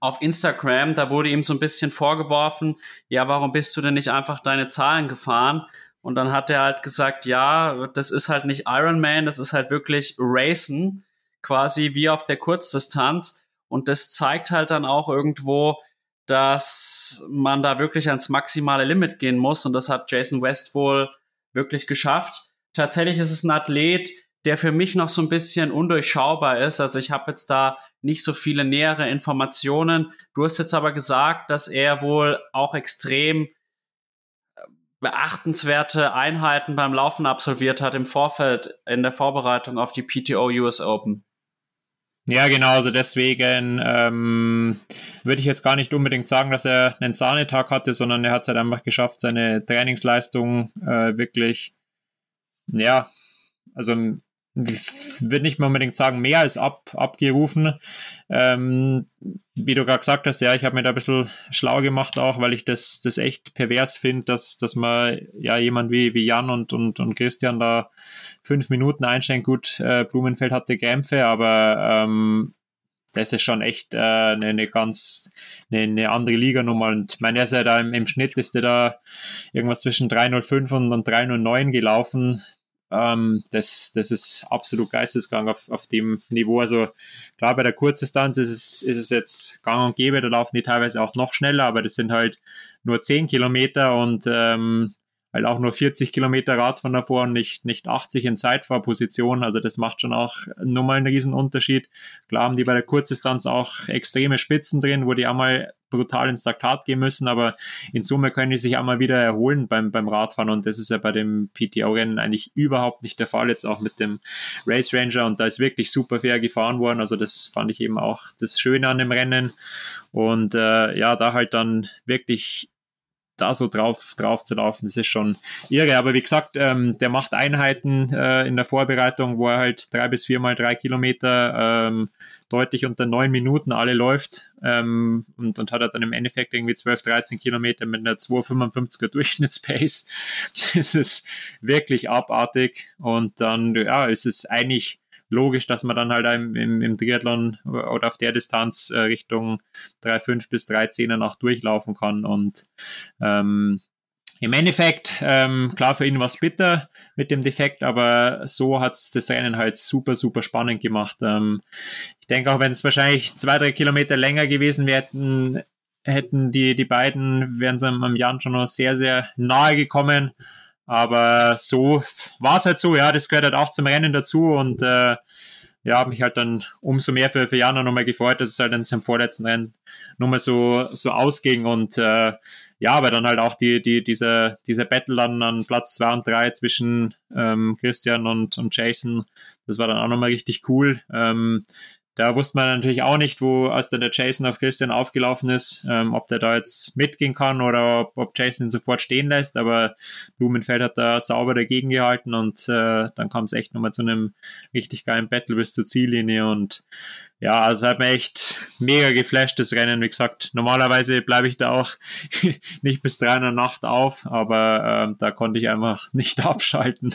auf Instagram. Da wurde ihm so ein bisschen vorgeworfen, ja, warum bist du denn nicht einfach deine Zahlen gefahren? Und dann hat er halt gesagt, ja, das ist halt nicht Ironman, das ist halt wirklich Racen, quasi wie auf der Kurzdistanz. Und das zeigt halt dann auch irgendwo, dass man da wirklich ans maximale Limit gehen muss. Und das hat Jason West wohl wirklich geschafft. Tatsächlich ist es ein Athlet, der für mich noch so ein bisschen undurchschaubar ist. Also ich habe jetzt da nicht so viele nähere Informationen. Du hast jetzt aber gesagt, dass er wohl auch extrem äh, beachtenswerte Einheiten beim Laufen absolviert hat im Vorfeld in der Vorbereitung auf die PTO US Open. Ja, genau, also deswegen ähm, würde ich jetzt gar nicht unbedingt sagen, dass er einen Sahnetag hatte, sondern er hat es halt einfach geschafft, seine Trainingsleistung äh, wirklich, ja, also würde nicht mal unbedingt sagen, mehr als ab, abgerufen. Ähm, wie du gerade gesagt hast, ja, ich habe mir da ein bisschen schlau gemacht auch, weil ich das, das echt pervers finde, dass, dass man ja jemand wie, wie Jan und, und, und Christian da fünf Minuten einstellen. Gut, äh, Blumenfeld hatte Krämpfe, aber ähm, das ist schon echt äh, eine, eine ganz eine, eine andere Liga-Nummer. Und ich meine, er ist ja da im, im Schnitt ist er da irgendwas zwischen 305 und, und 309 gelaufen. Ähm, das, das ist absolut Geistesgang auf, auf dem Niveau. Also klar, bei der Kurzdistanz ist es, ist es jetzt gang und gäbe, da laufen die teilweise auch noch schneller, aber das sind halt nur 10 Kilometer und ähm, halt auch nur 40 Kilometer Radfahren davor und nicht, nicht 80 in Zeitfahrposition. Also das macht schon auch nochmal einen riesen Unterschied. Klar haben die bei der Kurzdistanz auch extreme Spitzen drin, wo die einmal brutal ins Taktat gehen müssen, aber in Summe können die sich einmal wieder erholen beim, beim Radfahren. Und das ist ja bei dem PTO-Rennen eigentlich überhaupt nicht der Fall, jetzt auch mit dem Race Ranger. Und da ist wirklich super fair gefahren worden, also das fand ich eben auch das Schöne an dem Rennen. Und äh, ja, da halt dann wirklich da so drauf, drauf zu laufen, das ist schon irre. Aber wie gesagt, ähm, der macht Einheiten äh, in der Vorbereitung, wo er halt drei bis viermal drei Kilometer ähm, deutlich unter neun Minuten alle läuft ähm, und, und hat er dann im Endeffekt irgendwie 12, 13 Kilometer mit einer 2,55er Durchschnittspace. [laughs] Das ist wirklich abartig und dann, ja, ist es eigentlich logisch, dass man dann halt im, im, im Triathlon oder auf der Distanz äh, Richtung 3,5 bis 3,10er nach durchlaufen kann. Und ähm, im Endeffekt, ähm, klar, für ihn war es bitter mit dem Defekt, aber so hat es das Rennen halt super, super spannend gemacht. Ähm, ich denke auch, wenn es wahrscheinlich zwei, drei Kilometer länger gewesen wären, hätten die, die beiden, wären sie am Jan schon noch sehr, sehr nahe gekommen. Aber so war es halt so, ja, das gehört halt auch zum Rennen dazu und äh, ja, habe mich halt dann umso mehr für, für Jana nochmal gefreut, dass es halt in seinem vorletzten Rennen nochmal so, so ausging und äh, ja, aber dann halt auch die, die, diese, diese Battle dann an Platz 2 und 3 zwischen ähm, Christian und, und Jason, das war dann auch nochmal richtig cool. Ähm, da wusste man natürlich auch nicht, wo als dann der Jason auf Christian aufgelaufen ist, ähm, ob der da jetzt mitgehen kann oder ob, ob Jason ihn sofort stehen lässt. Aber Blumenfeld hat da sauber dagegen gehalten und äh, dann kam es echt nochmal zu einem richtig geilen Battle bis zur Ziellinie. Und ja, also hat mir echt mega geflasht, das Rennen. Wie gesagt, normalerweise bleibe ich da auch [laughs] nicht bis drei in der Nacht auf, aber äh, da konnte ich einfach [laughs] nicht abschalten.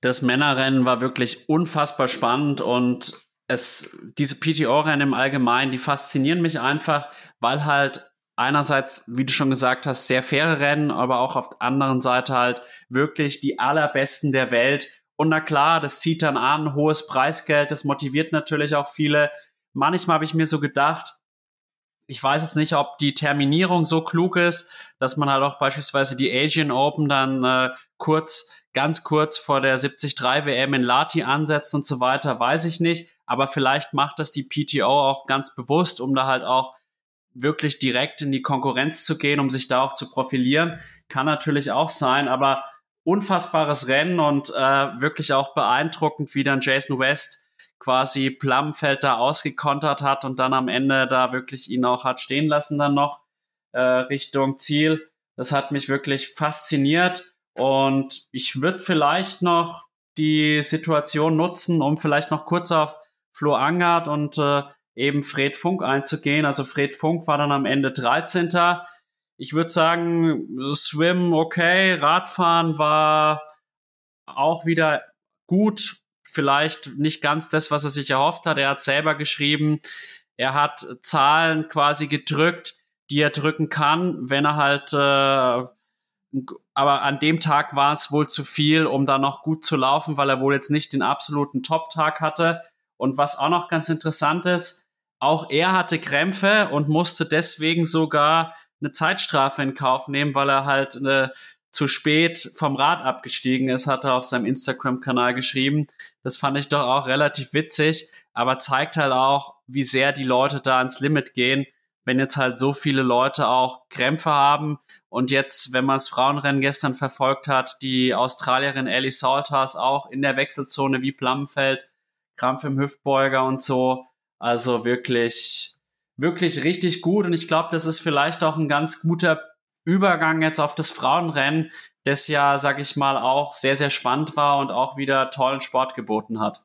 Das Männerrennen war wirklich unfassbar spannend und es, diese PTO-Rennen im Allgemeinen, die faszinieren mich einfach, weil halt einerseits, wie du schon gesagt hast, sehr faire Rennen, aber auch auf der anderen Seite halt wirklich die allerbesten der Welt. Und na klar, das zieht dann an, hohes Preisgeld, das motiviert natürlich auch viele. Manchmal habe ich mir so gedacht, ich weiß jetzt nicht, ob die Terminierung so klug ist, dass man halt auch beispielsweise die Asian Open dann äh, kurz ganz kurz vor der 73 WM in Lati ansetzt und so weiter, weiß ich nicht. Aber vielleicht macht das die PTO auch ganz bewusst, um da halt auch wirklich direkt in die Konkurrenz zu gehen, um sich da auch zu profilieren. Kann natürlich auch sein, aber unfassbares Rennen und äh, wirklich auch beeindruckend, wie dann Jason West quasi Plumfeld da ausgekontert hat und dann am Ende da wirklich ihn auch hat stehen lassen dann noch äh, Richtung Ziel. Das hat mich wirklich fasziniert. Und ich würde vielleicht noch die Situation nutzen, um vielleicht noch kurz auf Flo Angert und äh, eben Fred Funk einzugehen. Also Fred Funk war dann am Ende 13. Ich würde sagen, Swim okay, Radfahren war auch wieder gut, vielleicht nicht ganz das, was er sich erhofft hat. Er hat selber geschrieben, er hat Zahlen quasi gedrückt, die er drücken kann, wenn er halt äh, aber an dem Tag war es wohl zu viel, um da noch gut zu laufen, weil er wohl jetzt nicht den absoluten Top-Tag hatte. Und was auch noch ganz interessant ist, auch er hatte Krämpfe und musste deswegen sogar eine Zeitstrafe in Kauf nehmen, weil er halt eine, zu spät vom Rad abgestiegen ist, hat er auf seinem Instagram-Kanal geschrieben. Das fand ich doch auch relativ witzig, aber zeigt halt auch, wie sehr die Leute da ans Limit gehen wenn jetzt halt so viele Leute auch Krämpfe haben und jetzt, wenn man das Frauenrennen gestern verfolgt hat, die Australierin Ellie Salters auch in der Wechselzone wie Plumfeld, Krampf im Hüftbeuger und so. Also wirklich, wirklich richtig gut. Und ich glaube, das ist vielleicht auch ein ganz guter Übergang jetzt auf das Frauenrennen, das ja, sag ich mal, auch sehr, sehr spannend war und auch wieder tollen Sport geboten hat.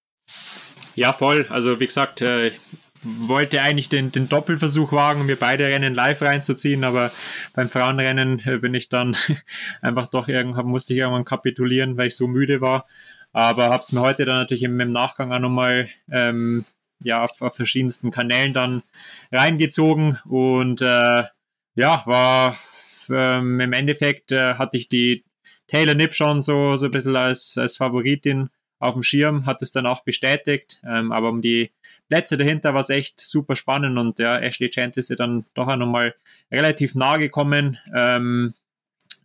Ja, voll. Also wie gesagt, äh, ich wollte eigentlich den, den Doppelversuch wagen, mir beide Rennen live reinzuziehen, aber beim Frauenrennen äh, bin ich dann [laughs] einfach doch irgendwann, musste ich irgendwann kapitulieren, weil ich so müde war. Aber habe es mir heute dann natürlich im, im Nachgang auch nochmal ähm, ja, auf, auf, verschiedensten Kanälen dann reingezogen und äh, ja, war ähm, im Endeffekt äh, hatte ich die Taylor Nipp schon so, so ein bisschen als, als Favoritin auf dem Schirm, hat es dann auch bestätigt. Ähm, aber um die Plätze dahinter war es echt super spannend und ja, Ashley Chant ist ja dann doch auch nochmal relativ nah gekommen. Ähm,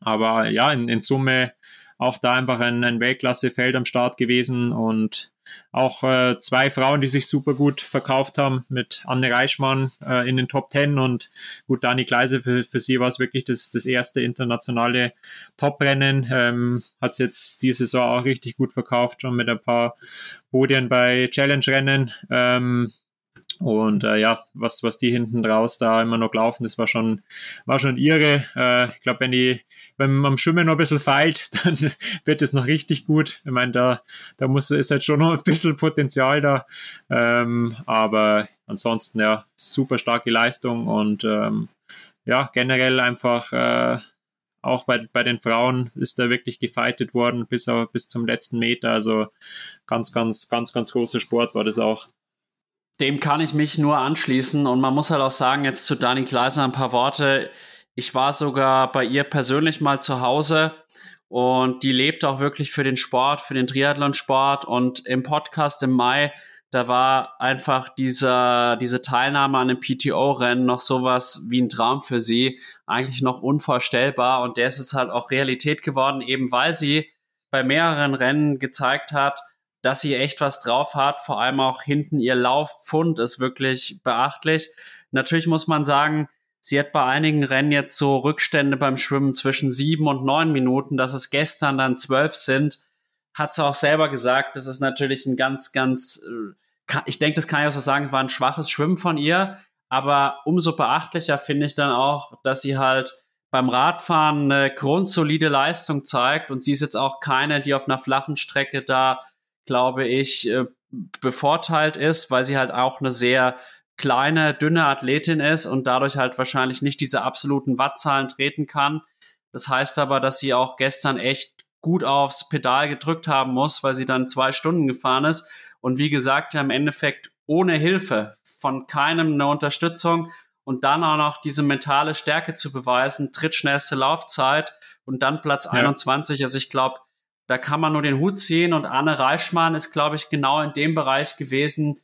aber ja, in, in Summe auch da einfach ein, ein Weltklasse-Feld am Start gewesen und auch äh, zwei Frauen, die sich super gut verkauft haben mit Anne Reichmann äh, in den Top Ten und gut, Dani Gleise, für, für sie war es wirklich das, das erste internationale Top-Rennen. Ähm, hat es jetzt diese Saison auch richtig gut verkauft, schon mit ein paar Podien bei Challenge-Rennen. Ähm, und äh, ja, was, was die hinten raus da immer noch laufen, das war schon, war schon irre. Äh, ich glaube, wenn die, wenn man am Schwimmen noch ein bisschen feilt, [laughs] dann wird es noch richtig gut. Ich meine, da, da muss, ist halt schon noch ein bisschen Potenzial da. Ähm, aber ansonsten ja, super starke Leistung und ähm, ja, generell einfach äh, auch bei, bei den Frauen ist da wirklich gefeitet worden bis, bis zum letzten Meter. Also ganz, ganz, ganz, ganz großer Sport war das auch. Dem kann ich mich nur anschließen. Und man muss halt auch sagen, jetzt zu Dani Gleiser ein paar Worte. Ich war sogar bei ihr persönlich mal zu Hause und die lebt auch wirklich für den Sport, für den Triathlon-Sport. Und im Podcast im Mai, da war einfach dieser, diese Teilnahme an einem PTO-Rennen noch sowas wie ein Traum für sie, eigentlich noch unvorstellbar. Und der ist jetzt halt auch Realität geworden, eben weil sie bei mehreren Rennen gezeigt hat, dass sie echt was drauf hat. Vor allem auch hinten ihr Laufpfund ist wirklich beachtlich. Natürlich muss man sagen, sie hat bei einigen Rennen jetzt so Rückstände beim Schwimmen zwischen sieben und neun Minuten, dass es gestern dann zwölf sind. Hat sie auch selber gesagt, das ist natürlich ein ganz, ganz, äh, ich denke, das kann ich auch so sagen, es war ein schwaches Schwimmen von ihr. Aber umso beachtlicher finde ich dann auch, dass sie halt beim Radfahren eine grundsolide Leistung zeigt und sie ist jetzt auch keine, die auf einer flachen Strecke da glaube ich, äh, bevorteilt ist, weil sie halt auch eine sehr kleine, dünne Athletin ist und dadurch halt wahrscheinlich nicht diese absoluten Wattzahlen treten kann. Das heißt aber, dass sie auch gestern echt gut aufs Pedal gedrückt haben muss, weil sie dann zwei Stunden gefahren ist. Und wie gesagt, ja im Endeffekt ohne Hilfe von keinem eine Unterstützung und dann auch noch diese mentale Stärke zu beweisen, drittschnellste Laufzeit und dann Platz ja. 21. Also ich glaube, da kann man nur den Hut ziehen und Anne Reichmann ist, glaube ich, genau in dem Bereich gewesen,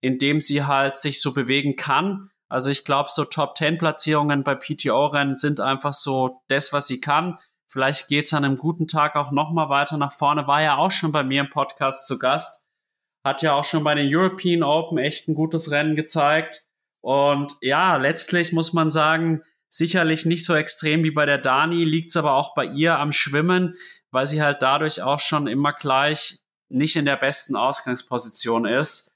in dem sie halt sich so bewegen kann. Also ich glaube, so Top-10-Platzierungen bei PTO-Rennen sind einfach so das, was sie kann. Vielleicht geht's an einem guten Tag auch nochmal weiter nach vorne. War ja auch schon bei mir im Podcast zu Gast. Hat ja auch schon bei den European Open echt ein gutes Rennen gezeigt. Und ja, letztlich muss man sagen, sicherlich nicht so extrem wie bei der Dani, liegt's aber auch bei ihr am Schwimmen weil sie halt dadurch auch schon immer gleich nicht in der besten Ausgangsposition ist.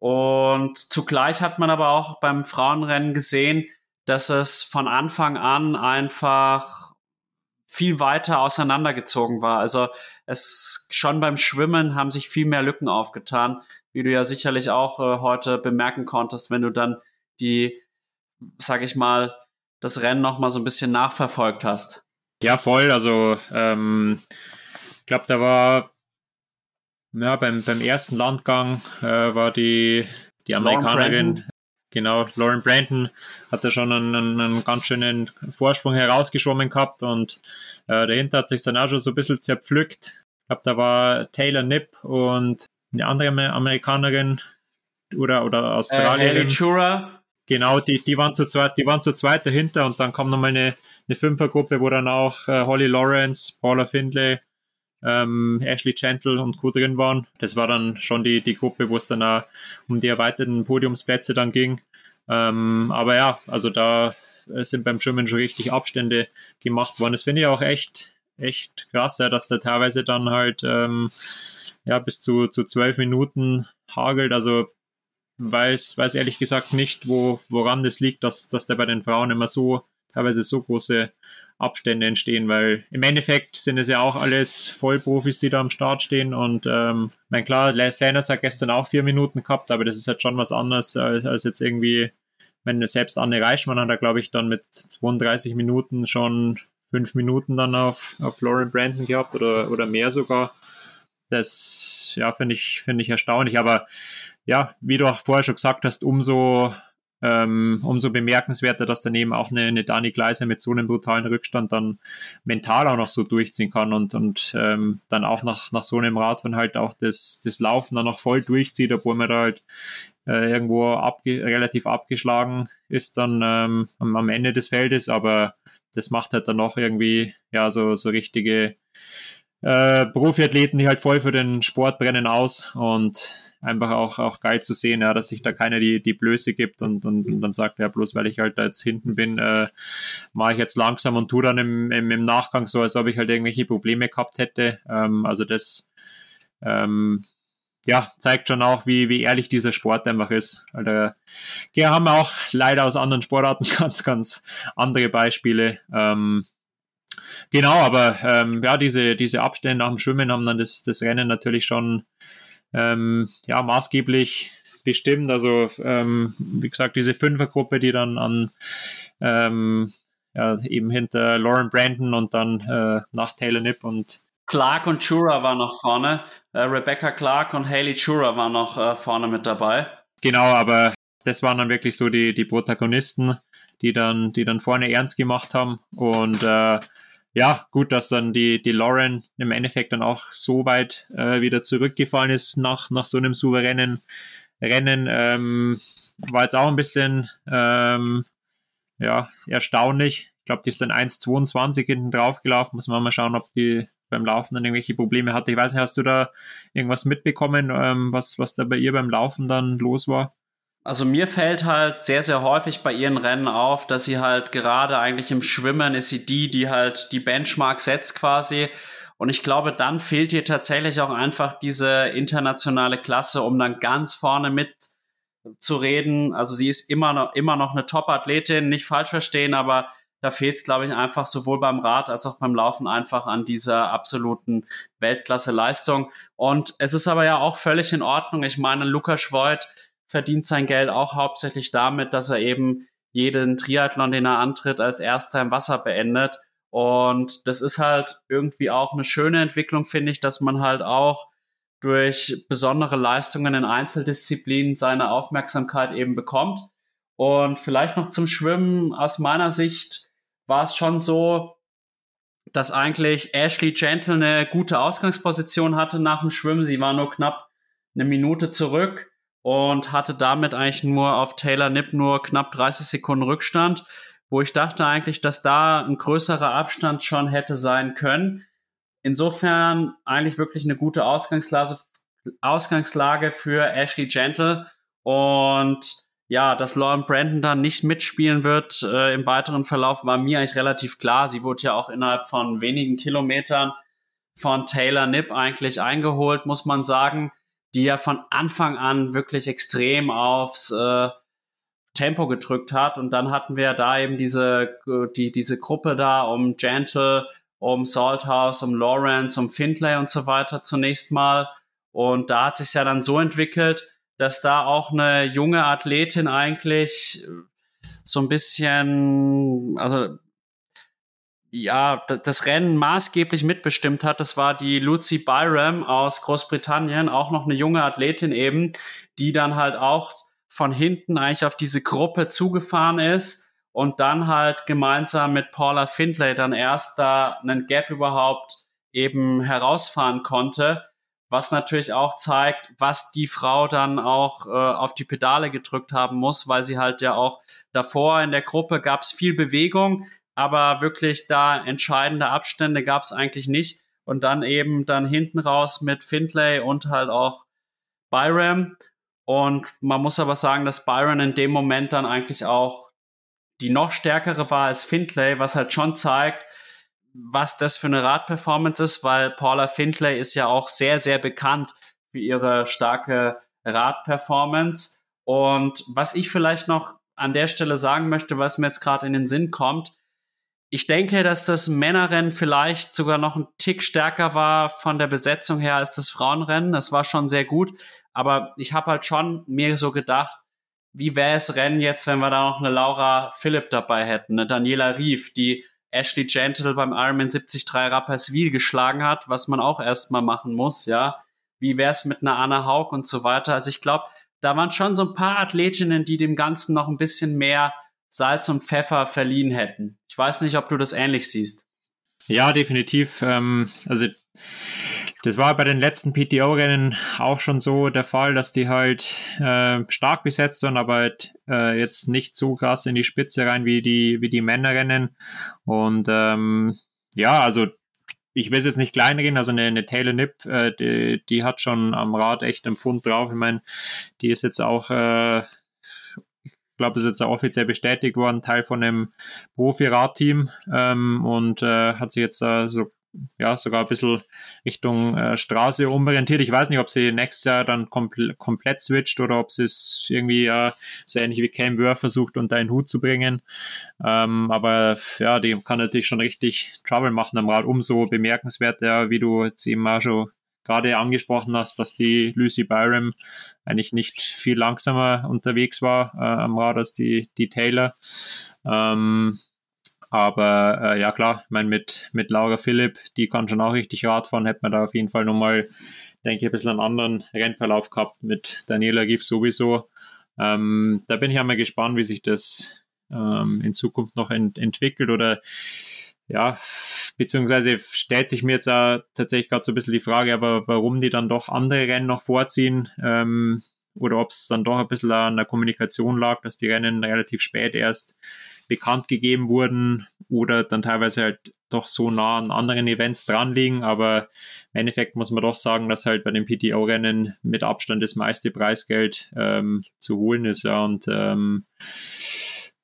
Und zugleich hat man aber auch beim Frauenrennen gesehen, dass es von Anfang an einfach viel weiter auseinandergezogen war. Also es schon beim Schwimmen haben sich viel mehr Lücken aufgetan, wie du ja sicherlich auch äh, heute bemerken konntest, wenn du dann die, sag ich mal, das Rennen noch mal so ein bisschen nachverfolgt hast. Ja, voll. Also ähm, ich glaube, da war ja, beim, beim ersten Landgang äh, war die, die Amerikanerin, genau, Lauren Brandon, hat da schon einen, einen, ganz schönen Vorsprung herausgeschwommen gehabt und äh, dahinter hat sich dann auch schon so ein bisschen zerpflückt. Ich glaube, da war Taylor Nipp und eine andere Amerikanerin oder, oder äh, Australierin. Äh, Genau, die, die waren zu zweit, die waren zu zweit dahinter und dann kam nochmal eine, eine Fünfergruppe, wo dann auch äh, Holly Lawrence, Paula Findlay, ähm, Ashley Gentle und Co. drin waren. Das war dann schon die, die Gruppe, wo es dann auch um die erweiterten Podiumsplätze dann ging. Ähm, aber ja, also da sind beim Schwimmen schon richtig Abstände gemacht worden. Das finde ich auch echt, echt krass, ja, dass da teilweise dann halt ähm, ja, bis zu, zu zwölf Minuten hagelt. Also weiß, weiß ehrlich gesagt nicht, wo, woran das liegt, dass, dass der bei den Frauen immer so, teilweise so große Abstände entstehen, weil im Endeffekt sind es ja auch alles Vollprofis, die da am Start stehen und ähm, mein klar, Sanders hat gestern auch vier Minuten gehabt, aber das ist halt schon was anderes als, als jetzt irgendwie, wenn selbst Anne Reichmann hat da glaube ich dann mit 32 Minuten schon fünf Minuten dann auf, auf Lauren Brandon gehabt oder, oder mehr sogar. Das ja, finde ich, finde ich erstaunlich. Aber ja, wie du auch vorher schon gesagt hast, umso, ähm, umso bemerkenswerter, dass daneben auch eine, eine Dani Gleiser mit so einem brutalen Rückstand dann mental auch noch so durchziehen kann und, und ähm, dann auch nach, nach so einem Radfahren halt auch das, das Laufen dann noch voll durchzieht, obwohl man da halt äh, irgendwo abge relativ abgeschlagen ist dann ähm, am, Ende des Feldes, aber das macht halt dann noch irgendwie ja so, so richtige äh, Profiathleten, die halt voll für den Sport brennen aus und einfach auch, auch geil zu sehen, ja, dass sich da keiner die, die Blöße gibt und, und, und dann sagt, ja, bloß weil ich halt da jetzt hinten bin, äh, mache ich jetzt langsam und tu dann im, im, im Nachgang so, als ob ich halt irgendwelche Probleme gehabt hätte. Ähm, also das ähm, ja, zeigt schon auch, wie, wie ehrlich dieser Sport einfach ist. Also, hier haben auch leider aus anderen Sportarten [laughs] ganz, ganz andere Beispiele. Ähm, Genau, aber ähm, ja, diese, diese Abstände nach dem Schwimmen haben dann das, das Rennen natürlich schon ähm, ja, maßgeblich bestimmt. Also, ähm, wie gesagt, diese Fünfergruppe, die dann an ähm, ja, eben hinter Lauren Brandon und dann äh, nach Taylor Nipp und Clark und Chura waren noch vorne. Äh, Rebecca Clark und Haley Chura waren noch äh, vorne mit dabei. Genau, aber das waren dann wirklich so die, die Protagonisten, die dann, die dann vorne ernst gemacht haben. Und äh, ja, gut, dass dann die, die Lauren im Endeffekt dann auch so weit äh, wieder zurückgefallen ist nach, nach so einem souveränen Rennen. Ähm, war jetzt auch ein bisschen ähm, ja, erstaunlich. Ich glaube, die ist dann 1,22 hinten drauf gelaufen. Muss man mal schauen, ob die beim Laufen dann irgendwelche Probleme hatte. Ich weiß nicht, hast du da irgendwas mitbekommen, ähm, was, was da bei ihr beim Laufen dann los war? Also mir fällt halt sehr, sehr häufig bei ihren Rennen auf, dass sie halt gerade eigentlich im Schwimmen ist sie die, die halt die Benchmark setzt quasi. Und ich glaube, dann fehlt ihr tatsächlich auch einfach diese internationale Klasse, um dann ganz vorne mit zu reden. Also sie ist immer noch, immer noch eine Top-Athletin, nicht falsch verstehen, aber da fehlt es, glaube ich, einfach sowohl beim Rad als auch beim Laufen einfach an dieser absoluten Weltklasse-Leistung. Und es ist aber ja auch völlig in Ordnung. Ich meine, Lukas Schwoid, verdient sein Geld auch hauptsächlich damit, dass er eben jeden Triathlon, den er antritt, als erster im Wasser beendet. Und das ist halt irgendwie auch eine schöne Entwicklung, finde ich, dass man halt auch durch besondere Leistungen in Einzeldisziplinen seine Aufmerksamkeit eben bekommt. Und vielleicht noch zum Schwimmen. Aus meiner Sicht war es schon so, dass eigentlich Ashley Gentle eine gute Ausgangsposition hatte nach dem Schwimmen. Sie war nur knapp eine Minute zurück und hatte damit eigentlich nur auf Taylor Nipp nur knapp 30 Sekunden Rückstand, wo ich dachte eigentlich, dass da ein größerer Abstand schon hätte sein können. Insofern eigentlich wirklich eine gute Ausgangslage, Ausgangslage für Ashley Gentle und ja, dass Lauren Brandon dann nicht mitspielen wird äh, im weiteren Verlauf, war mir eigentlich relativ klar. Sie wurde ja auch innerhalb von wenigen Kilometern von Taylor Nipp eigentlich eingeholt, muss man sagen die ja von Anfang an wirklich extrem aufs äh, Tempo gedrückt hat. Und dann hatten wir da eben diese, die, diese Gruppe da um Gentle, um Salthouse, um Lawrence, um Findlay und so weiter zunächst mal. Und da hat sich ja dann so entwickelt, dass da auch eine junge Athletin eigentlich so ein bisschen, also ja, das Rennen maßgeblich mitbestimmt hat. Das war die Lucy Byram aus Großbritannien, auch noch eine junge Athletin eben, die dann halt auch von hinten eigentlich auf diese Gruppe zugefahren ist und dann halt gemeinsam mit Paula Findlay dann erst da einen Gap überhaupt eben herausfahren konnte, was natürlich auch zeigt, was die Frau dann auch äh, auf die Pedale gedrückt haben muss, weil sie halt ja auch davor in der Gruppe gab es viel Bewegung, aber wirklich da entscheidende Abstände gab es eigentlich nicht. Und dann eben dann hinten raus mit Findlay und halt auch Byram. Und man muss aber sagen, dass Byron in dem Moment dann eigentlich auch die noch stärkere war als Findlay, was halt schon zeigt, was das für eine Radperformance ist, weil Paula Findlay ist ja auch sehr, sehr bekannt für ihre starke Radperformance. Und was ich vielleicht noch an der Stelle sagen möchte, was mir jetzt gerade in den Sinn kommt, ich denke, dass das Männerrennen vielleicht sogar noch ein Tick stärker war von der Besetzung her als das Frauenrennen. Das war schon sehr gut. Aber ich habe halt schon mir so gedacht, wie wäre es Rennen jetzt, wenn wir da noch eine Laura Philipp dabei hätten, eine Daniela Rief, die Ashley Gentle beim Ironman 73 Rapperswil geschlagen hat, was man auch erstmal machen muss, ja. Wie wäre es mit einer Anna Haug und so weiter? Also ich glaube, da waren schon so ein paar Athletinnen, die dem Ganzen noch ein bisschen mehr Salz und Pfeffer verliehen hätten. Ich weiß nicht, ob du das ähnlich siehst. Ja, definitiv. Ähm, also das war bei den letzten PTO-Rennen auch schon so der Fall, dass die halt äh, stark besetzt sind, aber halt, äh, jetzt nicht so krass in die Spitze rein wie die, wie die Männerrennen. Und ähm, ja, also ich will es jetzt nicht kleinreden, also eine, eine Taylor Nipp, äh, die, die hat schon am Rad echt einen Pfund drauf. Ich meine, die ist jetzt auch, äh, ich glaube, ist jetzt auch offiziell bestätigt worden, Teil von einem Profi-Radteam ähm, und äh, hat sich jetzt äh, so ja, sogar ein bisschen Richtung äh, Straße umorientiert. Ich weiß nicht, ob sie nächstes Jahr dann kompl komplett switcht oder ob sie es irgendwie äh, so ähnlich wie Cam Wurf versucht, unter einen Hut zu bringen. Ähm, aber ja, die kann natürlich schon richtig Trouble machen am Rad. Umso bemerkenswerter, wie du jetzt eben auch schon gerade angesprochen hast, dass die Lucy Byram eigentlich nicht viel langsamer unterwegs war äh, am Rad als die, die Taylor. Ähm, aber äh, ja klar, ich mit, mit Laura Philipp, die kann schon auch richtig Rad fahren, hätte man da auf jeden Fall nochmal, denke ich, ein bisschen einen anderen Rennverlauf gehabt mit Daniela Giff sowieso. Ähm, da bin ich einmal gespannt, wie sich das ähm, in Zukunft noch ent entwickelt oder ja, beziehungsweise stellt sich mir jetzt auch tatsächlich gerade so ein bisschen die Frage, aber warum die dann doch andere Rennen noch vorziehen ähm, oder ob es dann doch ein bisschen an der Kommunikation lag, dass die Rennen relativ spät erst bekannt gegeben wurden oder dann teilweise halt doch so nah an anderen Events dran liegen. Aber im Endeffekt muss man doch sagen, dass halt bei den PTO-Rennen mit Abstand das meiste Preisgeld ähm, zu holen ist. Ja, und ähm,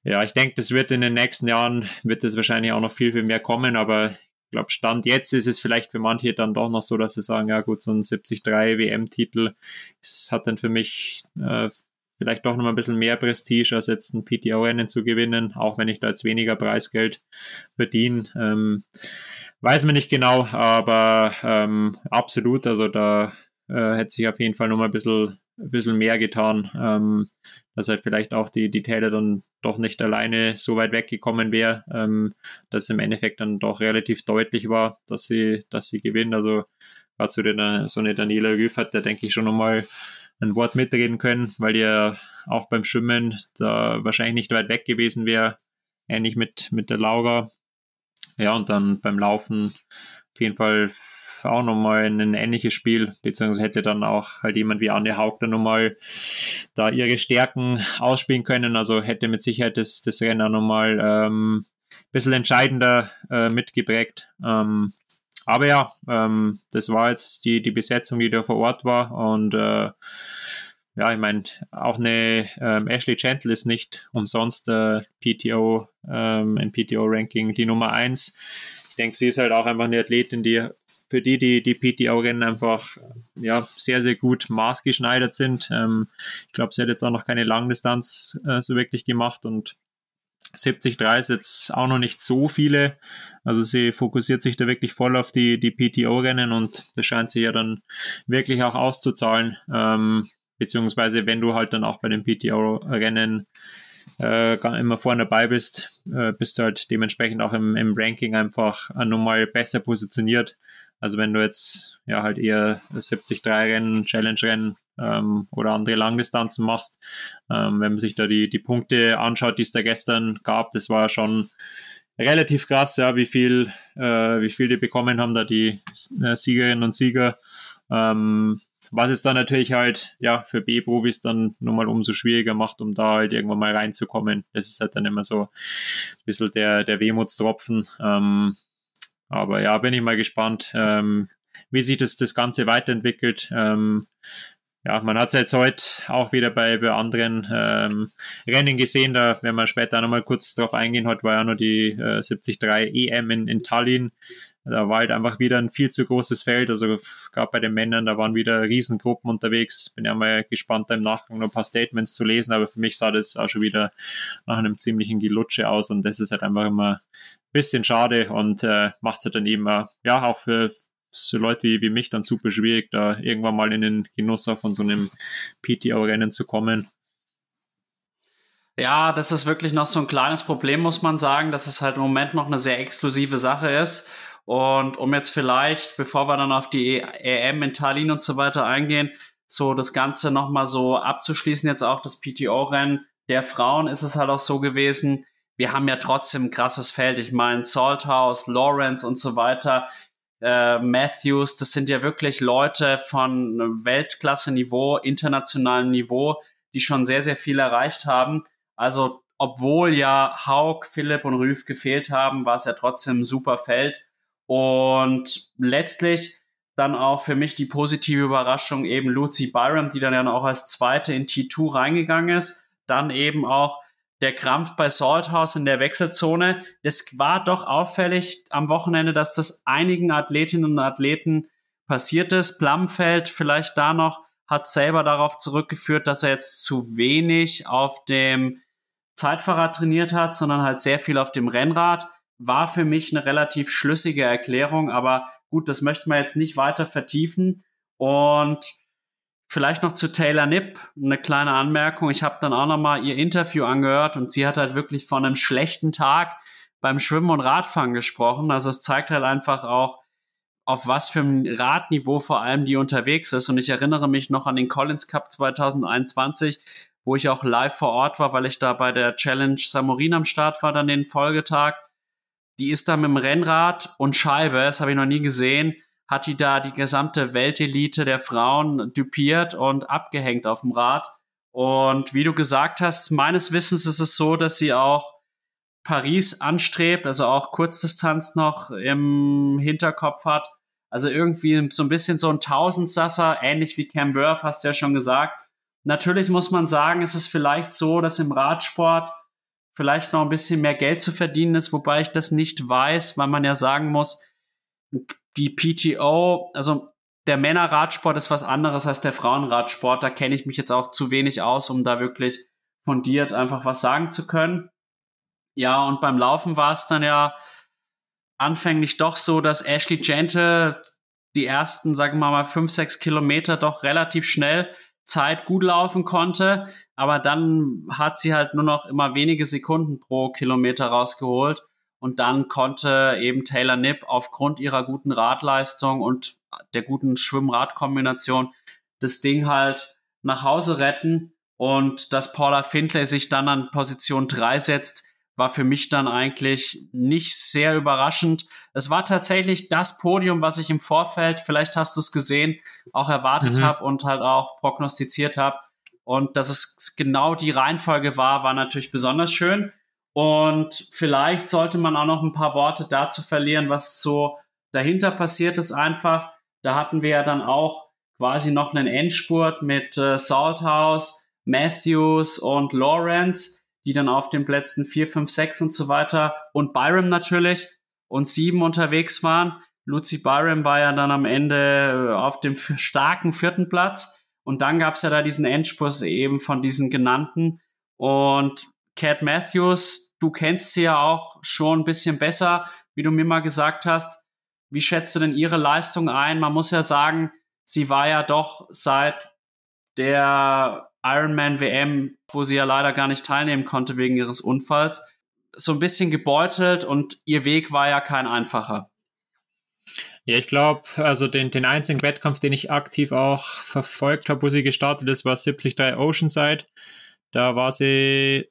ja, ich denke, das wird in den nächsten Jahren, wird das wahrscheinlich auch noch viel, viel mehr kommen, aber ich glaube, Stand jetzt ist es vielleicht für manche dann doch noch so, dass sie sagen, ja gut, so ein 73 WM-Titel hat dann für mich äh, vielleicht doch noch mal ein bisschen mehr Prestige, als jetzt ein PTO-Rennen zu gewinnen, auch wenn ich da jetzt weniger Preisgeld verdiene. Ähm, weiß man nicht genau, aber ähm, absolut, also da äh, hätte sich auf jeden Fall noch mal ein bisschen, ein bisschen mehr getan, ähm, dass halt vielleicht auch die, die Taylor dann doch nicht alleine so weit weggekommen wäre, ähm, dass es im Endeffekt dann doch relativ deutlich war, dass sie, dass sie gewinnt. Also gerade so, den, so eine Daniela Rüff hat da denke ich schon nochmal ein Wort mitreden können, weil ihr auch beim Schwimmen da wahrscheinlich nicht weit weg gewesen wäre, ähnlich mit, mit der Laura. Ja, und dann beim Laufen auf jeden Fall auch nochmal ein ähnliches Spiel, beziehungsweise hätte dann auch halt jemand wie Anne Haug dann nochmal da ihre Stärken ausspielen können. Also hätte mit Sicherheit das, das Rennen auch nochmal ähm, ein bisschen entscheidender äh, mitgeprägt. Ähm, aber ja, ähm, das war jetzt die, die Besetzung, die da vor Ort war. Und äh, ja, ich meine, auch eine ähm, Ashley Gentle ist nicht umsonst äh, PTO, ähm, im PTO-Ranking die Nummer 1 denke, sie ist halt auch einfach eine Athletin, die für die, die die PTO-Rennen einfach ja, sehr, sehr gut maßgeschneidert sind. Ähm, ich glaube, sie hat jetzt auch noch keine Langdistanz äh, so wirklich gemacht und 73 ist jetzt auch noch nicht so viele. Also sie fokussiert sich da wirklich voll auf die, die PTO-Rennen und das scheint sich ja dann wirklich auch auszuzahlen. Ähm, beziehungsweise wenn du halt dann auch bei den PTO-Rennen äh, immer vorne dabei bist, äh, bist du halt dementsprechend auch im, im Ranking einfach nochmal besser positioniert. Also wenn du jetzt ja halt eher 73 Rennen, Challenge-Rennen ähm, oder andere Langdistanzen machst, ähm, wenn man sich da die, die Punkte anschaut, die es da gestern gab, das war schon relativ krass, ja, wie viel, äh, wie viel die bekommen haben, da die äh, Siegerinnen und Sieger. Ähm, was es dann natürlich halt, ja, für B-Profis dann nochmal umso schwieriger macht, um da halt irgendwann mal reinzukommen. Das ist halt dann immer so ein bisschen der, der Wehmutstropfen. Ähm, aber ja, bin ich mal gespannt, ähm, wie sich das, das Ganze weiterentwickelt. Ähm, ja, man hat es jetzt heute auch wieder bei, bei anderen ähm, Rennen gesehen, da werden wir später nochmal kurz drauf eingehen, heute war ja nur die äh, 73 EM in, in Tallinn. Da war halt einfach wieder ein viel zu großes Feld. Also gerade bei den Männern, da waren wieder Riesengruppen unterwegs. Bin ja mal gespannt, da im Nachgang noch ein paar Statements zu lesen, aber für mich sah das auch schon wieder nach einem ziemlichen Gelutsche aus und das ist halt einfach immer ein bisschen schade und äh, macht es halt dann eben, äh, ja, auch für, so Leute wie, wie mich dann super schwierig, da irgendwann mal in den Genuss von so einem PTO-Rennen zu kommen. Ja, das ist wirklich noch so ein kleines Problem, muss man sagen, dass es halt im Moment noch eine sehr exklusive Sache ist. Und um jetzt vielleicht, bevor wir dann auf die EM in Tallinn und so weiter eingehen, so das Ganze nochmal so abzuschließen, jetzt auch das PTO-Rennen der Frauen ist es halt auch so gewesen, wir haben ja trotzdem ein krasses Feld. Ich meine, Salthouse, Lawrence und so weiter, äh, Matthews, das sind ja wirklich Leute von Weltklasse-Niveau, internationalem Niveau, die schon sehr, sehr viel erreicht haben. Also, obwohl ja Haug, Philipp und Rüff gefehlt haben, war es ja trotzdem ein super Feld. Und letztlich dann auch für mich die positive Überraschung eben Lucy Byram, die dann ja auch als zweite in T2 reingegangen ist. Dann eben auch der Krampf bei Salthouse in der Wechselzone. Das war doch auffällig am Wochenende, dass das einigen Athletinnen und Athleten passiert ist. Plumfeld vielleicht da noch hat selber darauf zurückgeführt, dass er jetzt zu wenig auf dem Zeitfahrrad trainiert hat, sondern halt sehr viel auf dem Rennrad. War für mich eine relativ schlüssige Erklärung, aber gut, das möchten wir jetzt nicht weiter vertiefen. Und vielleicht noch zu Taylor Nipp eine kleine Anmerkung. Ich habe dann auch noch mal ihr Interview angehört und sie hat halt wirklich von einem schlechten Tag beim Schwimmen und Radfahren gesprochen. Also es zeigt halt einfach auch, auf was für ein Radniveau vor allem die unterwegs ist. Und ich erinnere mich noch an den Collins Cup 2021, wo ich auch live vor Ort war, weil ich da bei der Challenge Samorin am Start war, dann den Folgetag. Die ist da mit dem Rennrad und Scheibe, das habe ich noch nie gesehen, hat die da die gesamte Weltelite der Frauen dupiert und abgehängt auf dem Rad. Und wie du gesagt hast, meines Wissens ist es so, dass sie auch Paris anstrebt, also auch Kurzdistanz noch im Hinterkopf hat. Also irgendwie so ein bisschen so ein Tausendsasser, ähnlich wie Cam Worth, hast du ja schon gesagt. Natürlich muss man sagen, es ist vielleicht so, dass im Radsport vielleicht noch ein bisschen mehr Geld zu verdienen ist, wobei ich das nicht weiß, weil man ja sagen muss, die PTO, also der Männerradsport ist was anderes als der Frauenradsport. Da kenne ich mich jetzt auch zu wenig aus, um da wirklich fundiert einfach was sagen zu können. Ja, und beim Laufen war es dann ja anfänglich doch so, dass Ashley Gente die ersten, sagen wir mal, fünf, sechs Kilometer doch relativ schnell Zeit gut laufen konnte, aber dann hat sie halt nur noch immer wenige Sekunden pro Kilometer rausgeholt. Und dann konnte eben Taylor Nipp aufgrund ihrer guten Radleistung und der guten Schwimm-Rad-Kombination das Ding halt nach Hause retten. Und dass Paula Findlay sich dann an Position 3 setzt, war für mich dann eigentlich nicht sehr überraschend. Es war tatsächlich das Podium, was ich im Vorfeld, vielleicht hast du es gesehen, auch erwartet mhm. habe und halt auch prognostiziert habe. Und dass es genau die Reihenfolge war, war natürlich besonders schön. Und vielleicht sollte man auch noch ein paar Worte dazu verlieren, was so dahinter passiert ist einfach. Da hatten wir ja dann auch quasi noch einen Endspurt mit äh, Salthouse, Matthews und Lawrence die dann auf den Plätzen 4, 5, 6 und so weiter und Byram natürlich und 7 unterwegs waren. Lucy Byram war ja dann am Ende äh, auf dem [laughs] starken vierten Platz. Und dann gab es ja da diesen Endspurt eben von diesen genannten. Und Cat Matthews, du kennst sie ja auch schon ein bisschen besser, wie du mir mal gesagt hast. Wie schätzt du denn ihre Leistung ein? Man muss ja sagen, sie war ja doch seit der Ironman WM, wo sie ja leider gar nicht teilnehmen konnte wegen ihres Unfalls, so ein bisschen gebeutelt und ihr Weg war ja kein einfacher. Ja, ich glaube, also den, den einzigen Wettkampf, den ich aktiv auch verfolgt habe, wo sie gestartet ist, war 73 Oceanside. Da war sie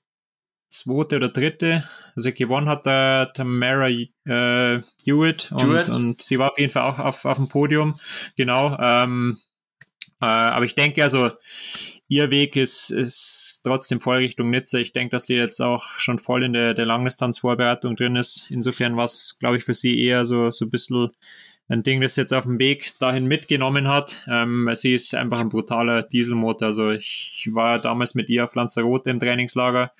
zweite oder dritte. Also gewonnen hat der Tamara äh, Hewitt und, und, sie war auf jeden Fall auch auf, auf dem Podium. Genau. Ähm, äh, aber ich denke also, ihr Weg ist, ist trotzdem voll Richtung Nizza. Ich denke, dass sie jetzt auch schon voll in der, der Langdistanzvorbereitung drin ist. Insofern war es, glaube ich, für sie eher so, so ein bisschen ein Ding, das jetzt auf dem Weg dahin mitgenommen hat. Ähm, sie ist einfach ein brutaler Dieselmotor. Also ich war damals mit ihr auf Lanzarote im Trainingslager.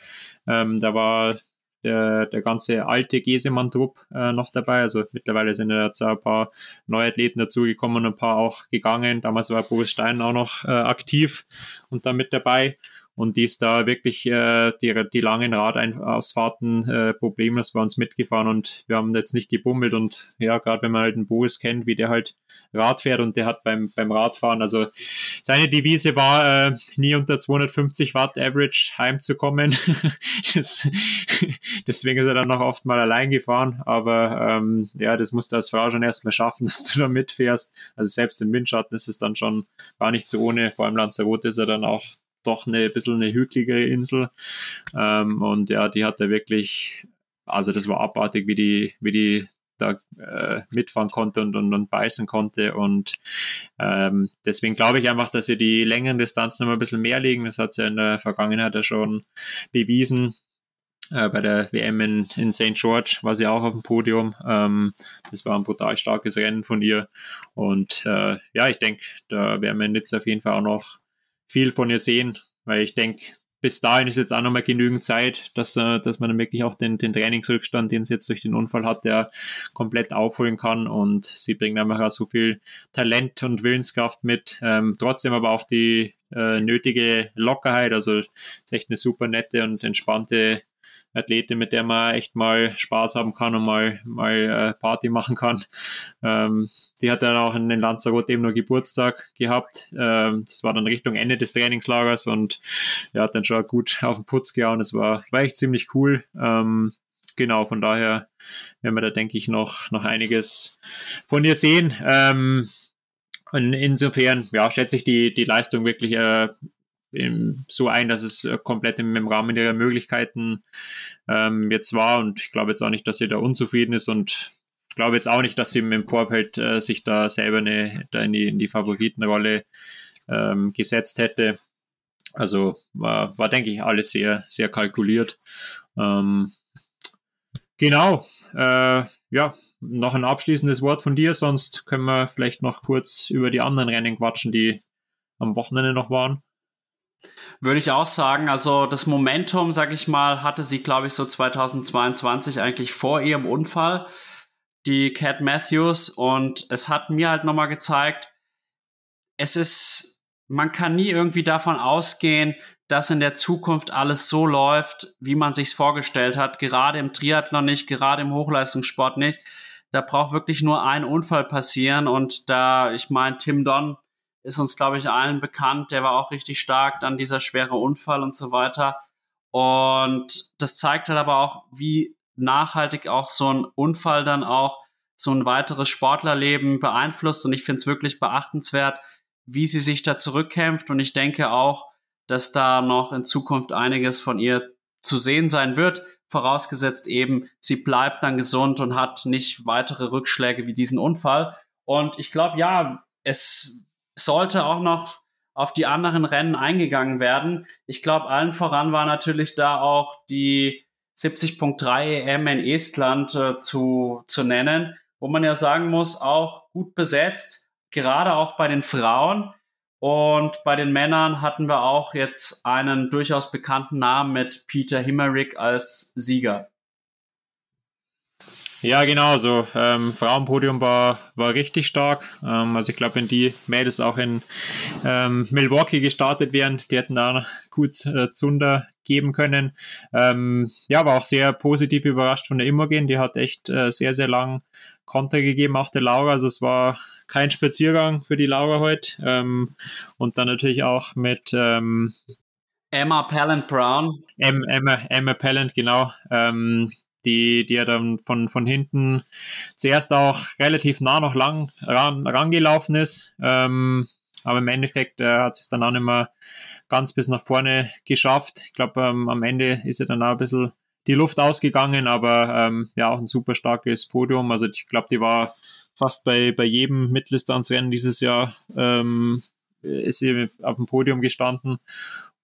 Ähm, da war der, der ganze alte Gesemann-Trupp äh, noch dabei. Also mittlerweile sind ja jetzt ein paar neue Athleten dazugekommen und ein paar auch gegangen. Damals war Boris Stein auch noch äh, aktiv und da mit dabei und die ist da wirklich äh, die, die langen Radausfahrten äh, problemlos bei uns mitgefahren und wir haben jetzt nicht gebummelt und ja, gerade wenn man halt einen Boris kennt, wie der halt Rad fährt und der hat beim, beim Radfahren, also seine Devise war, äh, nie unter 250 Watt Average heimzukommen. [laughs] das, [laughs] deswegen ist er dann noch oft mal allein gefahren, aber ähm, ja, das musst du als Frau schon erstmal schaffen, [laughs] dass du da mitfährst. Also selbst im Windschatten ist es dann schon gar nicht so ohne, vor allem Lanzarote ist er dann auch doch eine bisschen eine hügelige Insel. Ähm, und ja, die hat er wirklich, also das war abartig, wie die, wie die da äh, mitfahren konnte und, und, und beißen konnte. Und ähm, deswegen glaube ich einfach, dass sie die längeren Distanzen noch ein bisschen mehr liegen. Das hat sie in der Vergangenheit ja schon bewiesen. äh, bei der WM in, in St. George war sie auch auf dem Podium. Ähm, das war ein brutal starkes Rennen von ihr. Und äh, ja, ich denke, da werden wir jetzt auf jeden Fall auch noch viel von ihr sehen, weil ich denke, bis dahin ist jetzt auch nochmal genügend Zeit, dass, dass man dann wirklich auch den, den Trainingsrückstand, den sie jetzt durch den Unfall hat, der komplett aufholen kann. Und sie bringt einfach auch so viel Talent und Willenskraft mit. Ähm, trotzdem aber auch die äh, nötige Lockerheit. Also ist echt eine super nette und entspannte Athletin, mit der man echt mal Spaß haben kann und mal, mal äh, Party machen kann. Ähm, die hat dann auch in den Lanzarote eben nur Geburtstag gehabt. Ähm, das war dann Richtung Ende des Trainingslagers und ja, hat dann schon gut auf den Putz gehauen. Es war, war echt ziemlich cool. Ähm, genau, von daher werden wir da, denke ich, noch, noch einiges von ihr sehen. Ähm, und insofern, ja, schätze ich die, die Leistung wirklich äh, so ein, dass es äh, komplett im, im Rahmen ihrer Möglichkeiten ähm, jetzt war. Und ich glaube jetzt auch nicht, dass sie da unzufrieden ist und ich glaube jetzt auch nicht, dass sie im Vorfeld äh, sich da selber eine, da in, die, in die Favoritenrolle ähm, gesetzt hätte. Also war, war, denke ich, alles sehr, sehr kalkuliert. Ähm, genau. Äh, ja, noch ein abschließendes Wort von dir, sonst können wir vielleicht noch kurz über die anderen Rennen quatschen, die am Wochenende noch waren. Würde ich auch sagen. Also das Momentum, sag ich mal, hatte sie, glaube ich, so 2022 eigentlich vor ihrem Unfall, die Cat Matthews. Und es hat mir halt nochmal gezeigt, es ist, man kann nie irgendwie davon ausgehen, dass in der Zukunft alles so läuft, wie man sich's vorgestellt hat. Gerade im Triathlon nicht, gerade im Hochleistungssport nicht. Da braucht wirklich nur ein Unfall passieren. Und da, ich meine, Tim Don ist uns, glaube ich, allen bekannt. Der war auch richtig stark, dann dieser schwere Unfall und so weiter. Und das zeigt halt aber auch, wie nachhaltig auch so ein Unfall dann auch so ein weiteres Sportlerleben beeinflusst. Und ich finde es wirklich beachtenswert, wie sie sich da zurückkämpft. Und ich denke auch, dass da noch in Zukunft einiges von ihr zu sehen sein wird, vorausgesetzt eben, sie bleibt dann gesund und hat nicht weitere Rückschläge wie diesen Unfall. Und ich glaube, ja, es sollte auch noch auf die anderen Rennen eingegangen werden. Ich glaube, allen voran war natürlich da auch die 70.3 EM in Estland äh, zu, zu nennen, wo man ja sagen muss, auch gut besetzt, gerade auch bei den Frauen. Und bei den Männern hatten wir auch jetzt einen durchaus bekannten Namen mit Peter Himmerick als Sieger. Ja, genau, so ähm, Frauenpodium war, war richtig stark. Ähm, also ich glaube, wenn die Mädels auch in ähm, Milwaukee gestartet wären, die hätten da gut äh, Zunder geben können. Ähm, ja, war auch sehr positiv überrascht von der Imogen. Die hat echt äh, sehr, sehr lang Konter gegeben, auch der Laura. Also es war kein Spaziergang für die Laura heute. Ähm, und dann natürlich auch mit ähm, Emma Pallant Brown. Emma, Emma Pallant, genau. Ähm, die, die ja dann von, von hinten zuerst auch relativ nah noch lang ran, rangelaufen ist. Ähm, aber im Endeffekt äh, hat es dann auch nicht mehr ganz bis nach vorne geschafft. Ich glaube, ähm, am Ende ist ja dann auch ein bisschen die Luft ausgegangen, aber ähm, ja, auch ein super starkes Podium. Also ich glaube, die war fast bei, bei jedem Mitteldistanzrennen dieses Jahr ähm, ist sie auf dem Podium gestanden.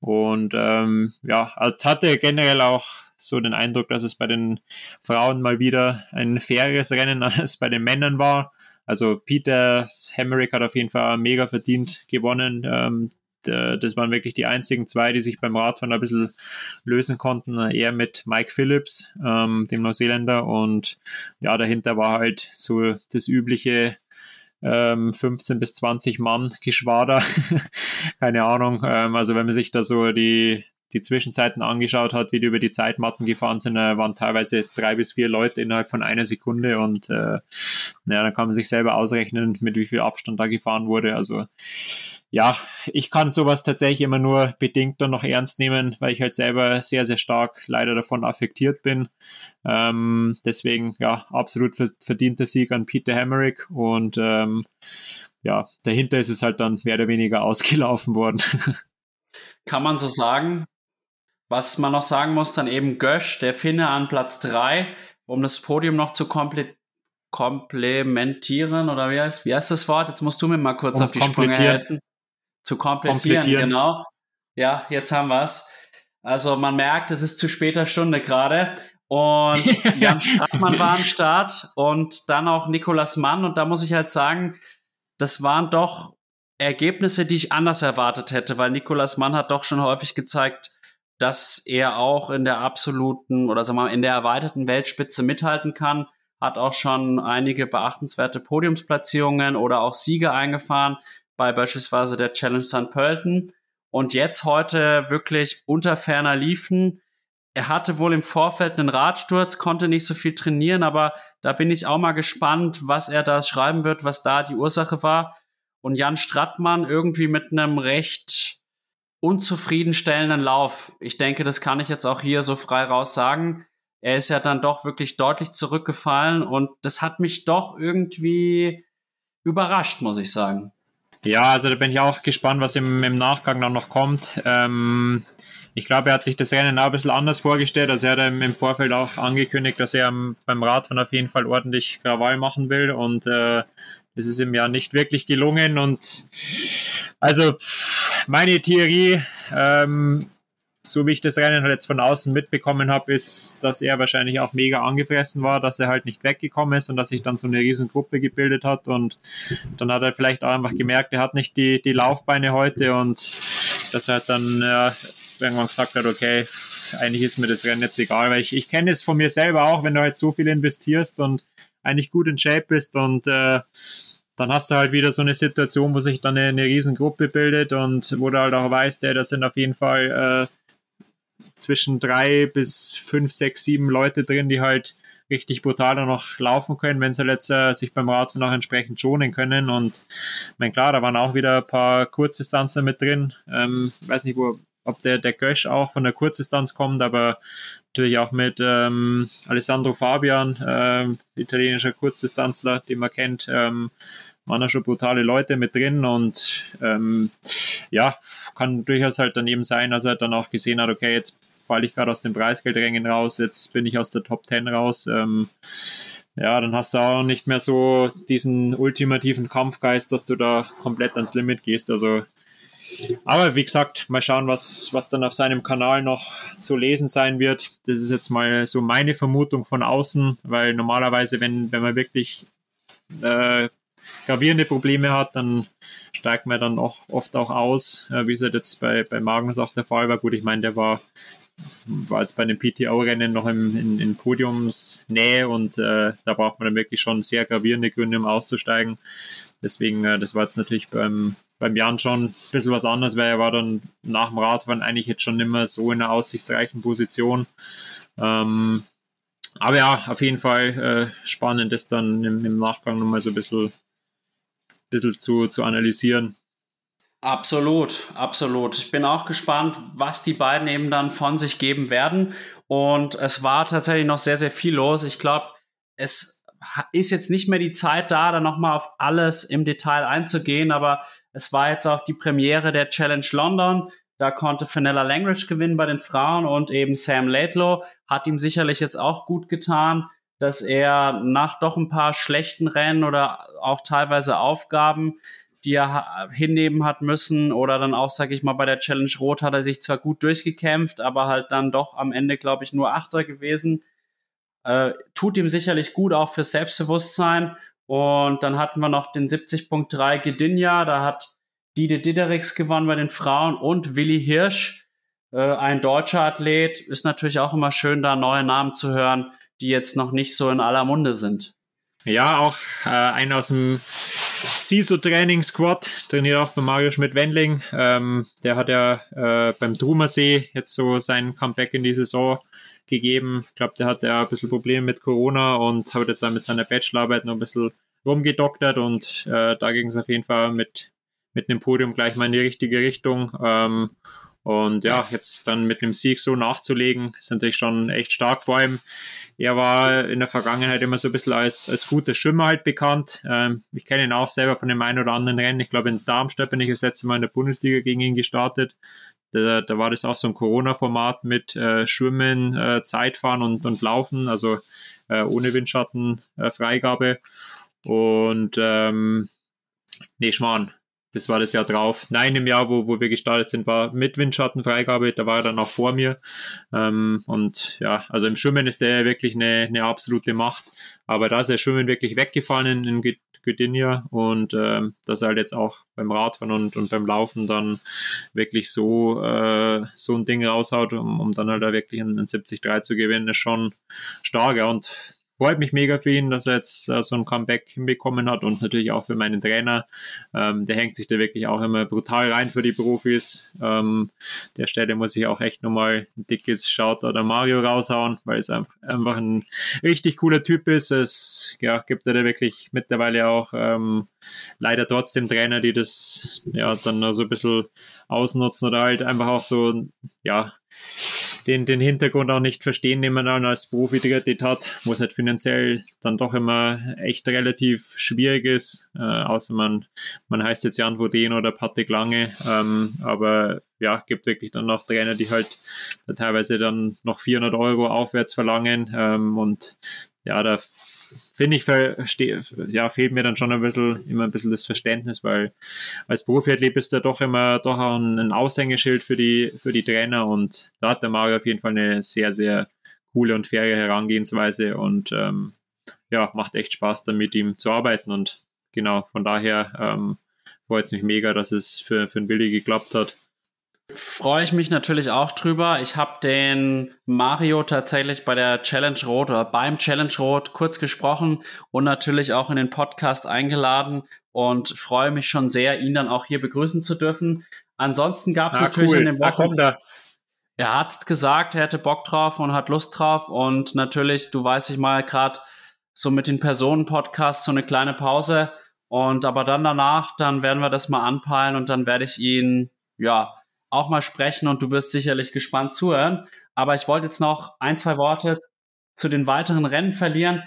Und ähm, ja, hatte generell auch so den Eindruck, dass es bei den Frauen mal wieder ein faires Rennen [laughs] als bei den Männern war. Also Peter Hemerick hat auf jeden Fall mega verdient gewonnen. Ähm, das waren wirklich die einzigen zwei, die sich beim Radfahren ein bisschen lösen konnten. Er mit Mike Phillips, ähm, dem Neuseeländer. Und ja, dahinter war halt so das übliche 15 ähm, bis 20 Mann Geschwader. [laughs] Keine Ahnung. Ähm, also wenn man sich da so die, die Zwischenzeiten angeschaut hat, wie die über die Zeitmatten gefahren sind, äh, waren teilweise drei bis vier Leute innerhalb von einer Sekunde und äh, ja, dann kann man sich selber ausrechnen, mit wie viel Abstand da gefahren wurde. Also ja, ich kann sowas tatsächlich immer nur bedingt dann noch ernst nehmen, weil ich halt selber sehr, sehr stark leider davon affektiert bin. Ähm, deswegen, ja, absolut verdienter Sieg an Peter Hemerick und ähm, ja, dahinter ist es halt dann mehr oder weniger [laughs] ausgelaufen worden. Kann man so sagen. Was man noch sagen muss, dann eben Gösch, der Finne an Platz 3, um das Podium noch zu komple komplementieren, oder wie heißt, wie heißt das Wort? Jetzt musst du mir mal kurz um auf die Sprünge helfen. Zu komplettieren, komplettieren, genau. Ja, jetzt haben wir es. Also man merkt, es ist zu später Stunde gerade. Und [laughs] Jan Stratmann war am Start und dann auch Nikolas Mann. Und da muss ich halt sagen, das waren doch Ergebnisse, die ich anders erwartet hätte, weil Nikolas Mann hat doch schon häufig gezeigt, dass er auch in der absoluten oder sagen wir mal in der erweiterten Weltspitze mithalten kann. Hat auch schon einige beachtenswerte Podiumsplatzierungen oder auch Siege eingefahren bei beispielsweise der Challenge St. Pölten. Und jetzt heute wirklich unter ferner liefen. Er hatte wohl im Vorfeld einen Radsturz, konnte nicht so viel trainieren, aber da bin ich auch mal gespannt, was er da schreiben wird, was da die Ursache war. Und Jan Strattmann irgendwie mit einem recht unzufriedenstellenden Lauf. Ich denke, das kann ich jetzt auch hier so frei raus sagen. Er ist ja dann doch wirklich deutlich zurückgefallen und das hat mich doch irgendwie überrascht, muss ich sagen. Ja, also da bin ich auch gespannt, was im, im Nachgang dann noch kommt. Ähm, ich glaube, er hat sich das Rennen auch ein bisschen anders vorgestellt. Also er hat im, Vorfeld auch angekündigt, dass er beim Radfahren auf jeden Fall ordentlich Krawall machen will und äh, das ist ihm ja nicht wirklich gelungen und also meine Theorie, ähm, so wie ich das Rennen halt jetzt von außen mitbekommen habe, ist, dass er wahrscheinlich auch mega angefressen war, dass er halt nicht weggekommen ist und dass sich dann so eine Riesengruppe gebildet hat und dann hat er vielleicht auch einfach gemerkt, er hat nicht die, die Laufbeine heute und dass er halt dann äh, irgendwann gesagt hat, okay, eigentlich ist mir das Rennen jetzt egal, weil ich, ich kenne es von mir selber auch, wenn du halt so viel investierst und eigentlich gut in Shape bist und äh, dann hast du halt wieder so eine Situation, wo sich dann eine, eine Riesengruppe bildet und wo du halt auch weißt, ey, das sind auf jeden Fall äh, zwischen drei bis fünf, sechs, sieben Leute drin, die halt richtig brutal noch laufen können, wenn sie jetzt äh, sich beim Radfahren auch entsprechend schonen können. Und ich meine, klar, da waren auch wieder ein paar Kurzdistanzen mit drin. Ähm, weiß nicht, wo, ob der, der Gösch auch von der Kurzdistanz kommt, aber natürlich auch mit ähm, Alessandro Fabian, ähm, italienischer Kurzdistanzler, den man kennt, ähm, waren da schon brutale Leute mit drin und ähm, ja, kann durchaus halt dann eben sein, dass er dann auch gesehen hat, okay, jetzt falle ich gerade aus dem Preisgeldrängen raus, jetzt bin ich aus der Top 10 raus. Ähm, ja, dann hast du auch nicht mehr so diesen ultimativen Kampfgeist, dass du da komplett ans Limit gehst. Also aber wie gesagt, mal schauen, was, was dann auf seinem Kanal noch zu lesen sein wird. Das ist jetzt mal so meine Vermutung von außen, weil normalerweise, wenn, wenn man wirklich äh, gravierende Probleme hat, dann steigt man dann auch oft auch aus, äh, wie es halt jetzt bei, bei Magnus auch der Fall war. Gut, ich meine, der war war jetzt bei den PTO-Rennen noch im, in, in Podiumsnähe und äh, da braucht man dann wirklich schon sehr gravierende Gründe, um auszusteigen. Deswegen, äh, das war jetzt natürlich beim, beim Jan schon ein bisschen was anderes, weil er war dann nach dem Radfahren eigentlich jetzt schon nicht mehr so in einer aussichtsreichen Position. Ähm, aber ja, auf jeden Fall äh, spannend, das dann im, im Nachgang nochmal so ein bisschen, bisschen zu, zu analysieren. Absolut, absolut. Ich bin auch gespannt, was die beiden eben dann von sich geben werden. Und es war tatsächlich noch sehr, sehr viel los. Ich glaube, es ist jetzt nicht mehr die Zeit da, da nochmal auf alles im Detail einzugehen, aber es war jetzt auch die Premiere der Challenge London. Da konnte Fenella Langridge gewinnen bei den Frauen und eben Sam Laidlow hat ihm sicherlich jetzt auch gut getan, dass er nach doch ein paar schlechten Rennen oder auch teilweise Aufgaben die er hinnehmen hat müssen oder dann auch, sage ich mal, bei der Challenge Rot hat er sich zwar gut durchgekämpft, aber halt dann doch am Ende, glaube ich, nur Achter gewesen. Äh, tut ihm sicherlich gut auch fürs Selbstbewusstsein. Und dann hatten wir noch den 70.3 Gdynia, da hat Dide Diderix gewonnen bei den Frauen und Willi Hirsch, äh, ein deutscher Athlet. Ist natürlich auch immer schön, da neue Namen zu hören, die jetzt noch nicht so in aller Munde sind. Ja, auch äh, einer aus dem CISO-Training-Squad, trainiert auch bei Mario Schmidt-Wendling. Ähm, der hat ja äh, beim Drumersee jetzt so sein Comeback in die Saison gegeben. Ich glaube, der hatte ja ein bisschen Probleme mit Corona und hat jetzt mit seiner Bachelorarbeit noch ein bisschen rumgedoktert und äh, da ging es auf jeden Fall mit, mit einem Podium gleich mal in die richtige Richtung. Ähm, und ja, jetzt dann mit einem Sieg so nachzulegen, ist natürlich schon echt stark. Vor allem, er war in der Vergangenheit immer so ein bisschen als, als guter Schwimmer halt bekannt. Ähm, ich kenne ihn auch selber von dem einen oder anderen Rennen. Ich glaube, in Darmstadt bin ich das letzte Mal in der Bundesliga gegen ihn gestartet. Da, da war das auch so ein Corona-Format mit äh, Schwimmen, äh, Zeitfahren und, und Laufen, also äh, ohne Windschattenfreigabe. Und ähm, nee, Schmarrn das war das Jahr drauf. Nein, im Jahr, wo, wo wir gestartet sind, war mit Windschattenfreigabe, da war er dann auch vor mir. Ähm, und ja, also im Schwimmen ist der wirklich eine, eine absolute Macht. Aber da ist er Schwimmen wirklich weggefallen in, in Gdynia und ähm, dass er halt jetzt auch beim Radfahren und, und beim Laufen dann wirklich so, äh, so ein Ding raushaut, um, um dann halt da wirklich einen, einen 70-3 zu gewinnen, ist schon stark. Ja. Und freut mich mega für ihn, dass er jetzt äh, so ein Comeback hinbekommen hat und natürlich auch für meinen Trainer. Ähm, der hängt sich da wirklich auch immer brutal rein für die Profis. Ähm, der Stelle muss ich auch echt nochmal ein dickes Shoutout oder Mario raushauen, weil es einfach, ein richtig cooler Typ ist. Es ja, gibt da wirklich mittlerweile auch ähm, leider trotzdem Trainer, die das ja dann so ein bisschen ausnutzen oder halt einfach auch so, ja, den, den Hintergrund auch nicht verstehen, den man dann als Profi Triathlet hat, wo es halt finanziell dann doch immer echt relativ schwierig ist, äh, außer man, man heißt jetzt Jan Vodin oder Patrick Lange, ähm, aber ja, gibt wirklich dann noch Trainer, die halt teilweise dann noch 400 Euro aufwärts verlangen ähm, und ja, da finde ich, ja, fehlt mir dann schon ein bisschen, immer ein bisschen das Verständnis, weil als Profiathlet bist du doch immer doch ein, ein Aushängeschild für die, für die Trainer und da hat der Mario auf jeden Fall eine sehr, sehr coole und faire Herangehensweise und ähm, ja, macht echt Spaß, dann mit ihm zu arbeiten und genau, von daher ähm, freut es mich mega, dass es für, für den Billy geklappt hat freue ich mich natürlich auch drüber. Ich habe den Mario tatsächlich bei der Challenge Rot oder beim Challenge Rot kurz gesprochen und natürlich auch in den Podcast eingeladen und freue mich schon sehr, ihn dann auch hier begrüßen zu dürfen. Ansonsten gab es natürlich cool. in den Wochen. Er hat gesagt, er hätte Bock drauf und hat Lust drauf und natürlich, du weißt ich mal gerade so mit den Personen-Podcasts so eine kleine Pause und aber dann danach, dann werden wir das mal anpeilen und dann werde ich ihn ja auch mal sprechen und du wirst sicherlich gespannt zuhören. Aber ich wollte jetzt noch ein, zwei Worte zu den weiteren Rennen verlieren.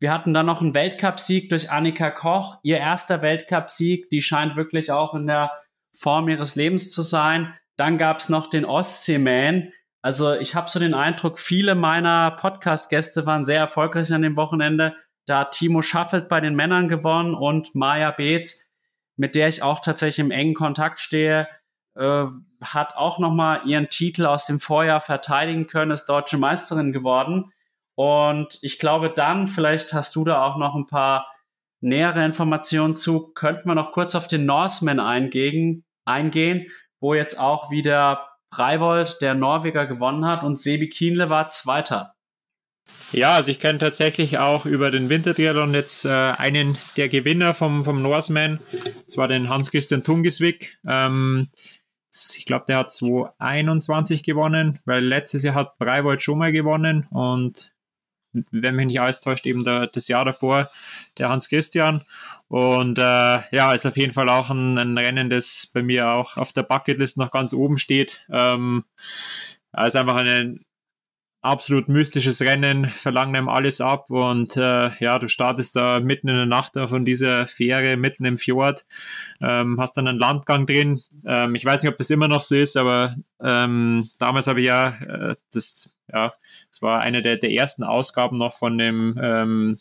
Wir hatten dann noch einen Weltcupsieg durch Annika Koch. Ihr erster Weltcupsieg, die scheint wirklich auch in der Form ihres Lebens zu sein. Dann gab es noch den Ostseeman. Also ich habe so den Eindruck, viele meiner Podcast-Gäste waren sehr erfolgreich an dem Wochenende. Da hat Timo Schaffelt bei den Männern gewonnen und Maya Beetz, mit der ich auch tatsächlich im engen Kontakt stehe, äh, hat auch nochmal ihren Titel aus dem Vorjahr verteidigen können, ist deutsche Meisterin geworden. Und ich glaube dann, vielleicht hast du da auch noch ein paar nähere Informationen zu, könnten wir noch kurz auf den Norseman eingehen, eingehen wo jetzt auch wieder Breivold, der Norweger, gewonnen hat und Sebi Kienle war Zweiter. Ja, also ich kenne tatsächlich auch über den Wintertriathlon jetzt äh, einen der Gewinner vom, vom Norseman, zwar den Hans-Christian Tungisvik. Ähm, ich glaube, der hat 2021 gewonnen, weil letztes Jahr hat Breivold schon mal gewonnen und wenn mich nicht alles täuscht, eben der, das Jahr davor der Hans Christian. Und äh, ja, ist auf jeden Fall auch ein, ein, Rennen, das bei mir auch auf der Bucketlist noch ganz oben steht. Ähm, ist einfach eine, absolut mystisches Rennen, verlangen einem alles ab und äh, ja, du startest da mitten in der Nacht von dieser Fähre, mitten im Fjord, ähm, hast dann einen Landgang drin. Ähm, ich weiß nicht, ob das immer noch so ist, aber ähm, damals habe ich ja, äh, das, ja, das war eine der, der ersten Ausgaben noch von dem ähm,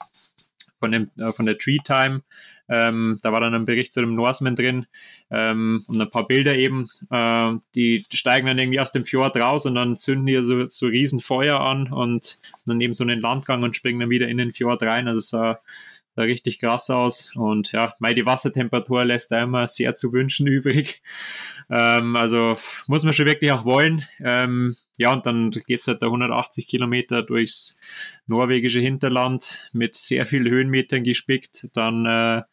von, dem, äh, von der Tree Time. Ähm, da war dann ein Bericht zu dem Norseman drin ähm, und ein paar Bilder eben. Äh, die steigen dann irgendwie aus dem Fjord raus und dann zünden die so, so riesen Feuer an und dann eben so einen Landgang und springen dann wieder in den Fjord rein. Also es sah, sah richtig krass aus. Und ja, meine, die Wassertemperatur lässt da immer sehr zu wünschen [laughs] übrig. Ähm, also muss man schon wirklich auch wollen. Ähm, ja, und dann geht's halt da 180 Kilometer durchs norwegische Hinterland mit sehr viel Höhenmetern gespickt. Dann äh,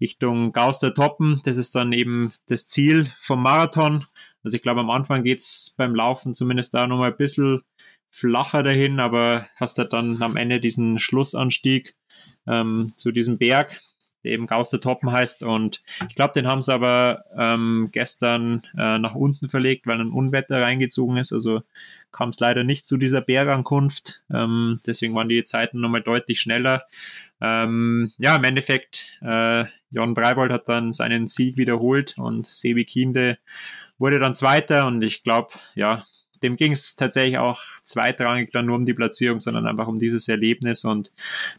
Richtung Gauster Toppen. Das ist dann eben das Ziel vom Marathon. Also ich glaube, am Anfang geht's beim Laufen zumindest da nochmal ein bisschen flacher dahin, aber hast halt dann am Ende diesen Schlussanstieg ähm, zu diesem Berg der eben Gauster Toppen heißt. Und ich glaube, den haben sie aber ähm, gestern äh, nach unten verlegt, weil ein Unwetter reingezogen ist. Also kam es leider nicht zu dieser Bergankunft. Ähm, deswegen waren die Zeiten nochmal deutlich schneller. Ähm, ja, im Endeffekt, äh, Jon Breibold hat dann seinen Sieg wiederholt und Sebi Kiende wurde dann Zweiter. Und ich glaube, ja, dem ging es tatsächlich auch zweitrangig dann nur um die Platzierung, sondern einfach um dieses Erlebnis und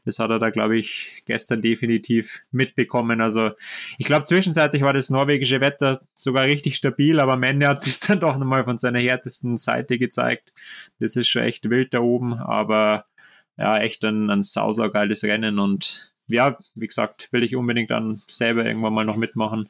das hat er da, glaube ich, gestern definitiv mitbekommen. Also ich glaube, zwischenzeitlich war das norwegische Wetter sogar richtig stabil, aber am Ende hat sich dann doch nochmal von seiner härtesten Seite gezeigt. Das ist schon echt wild da oben, aber ja, echt ein, ein sausageiles Rennen und ja, wie gesagt, will ich unbedingt dann selber irgendwann mal noch mitmachen.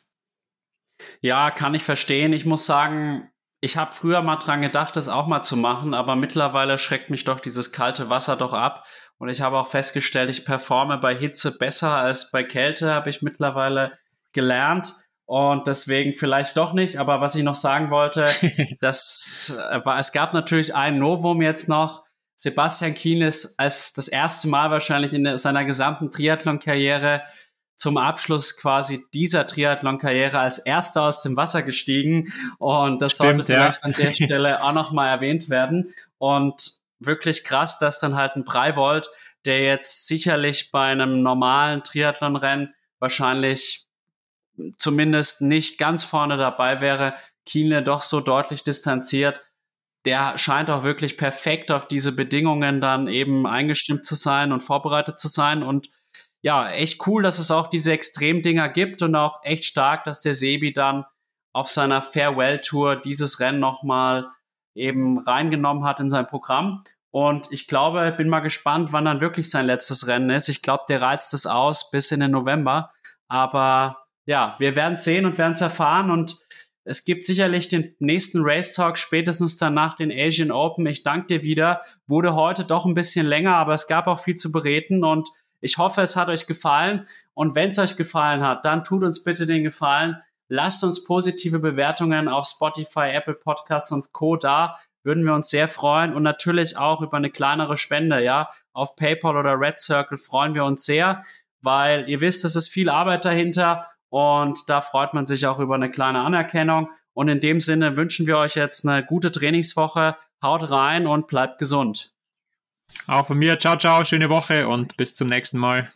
Ja, kann ich verstehen. Ich muss sagen, ich habe früher mal dran gedacht, das auch mal zu machen, aber mittlerweile schreckt mich doch dieses kalte Wasser doch ab. Und ich habe auch festgestellt, ich performe bei Hitze besser als bei Kälte, habe ich mittlerweile gelernt. Und deswegen vielleicht doch nicht. Aber was ich noch sagen wollte, [laughs] das war, es gab natürlich ein Novum jetzt noch. Sebastian Kien ist als das erste Mal wahrscheinlich in seiner gesamten Triathlon-Karriere zum Abschluss quasi dieser Triathlon-Karriere als erster aus dem Wasser gestiegen. Und das Stimmt, sollte vielleicht ja. an der Stelle auch nochmal erwähnt werden. Und wirklich krass, dass dann halt ein Breivold, der jetzt sicherlich bei einem normalen Triathlon-Rennen wahrscheinlich zumindest nicht ganz vorne dabei wäre, Kienle doch so deutlich distanziert. Der scheint auch wirklich perfekt auf diese Bedingungen dann eben eingestimmt zu sein und vorbereitet zu sein und ja, echt cool, dass es auch diese Extremdinger gibt und auch echt stark, dass der Sebi dann auf seiner Farewell-Tour dieses Rennen nochmal eben reingenommen hat in sein Programm. Und ich glaube, bin mal gespannt, wann dann wirklich sein letztes Rennen ist. Ich glaube, der reizt es aus bis in den November. Aber ja, wir werden sehen und werden es erfahren. Und es gibt sicherlich den nächsten Race Talk spätestens dann nach den Asian Open. Ich danke dir wieder. Wurde heute doch ein bisschen länger, aber es gab auch viel zu bereden. Und ich hoffe, es hat euch gefallen. Und wenn es euch gefallen hat, dann tut uns bitte den Gefallen. Lasst uns positive Bewertungen auf Spotify, Apple Podcasts und Co. da. Würden wir uns sehr freuen. Und natürlich auch über eine kleinere Spende, ja. Auf PayPal oder Red Circle freuen wir uns sehr, weil ihr wisst, es ist viel Arbeit dahinter. Und da freut man sich auch über eine kleine Anerkennung. Und in dem Sinne wünschen wir euch jetzt eine gute Trainingswoche. Haut rein und bleibt gesund. Auch von mir, ciao, ciao, schöne Woche und bis zum nächsten Mal.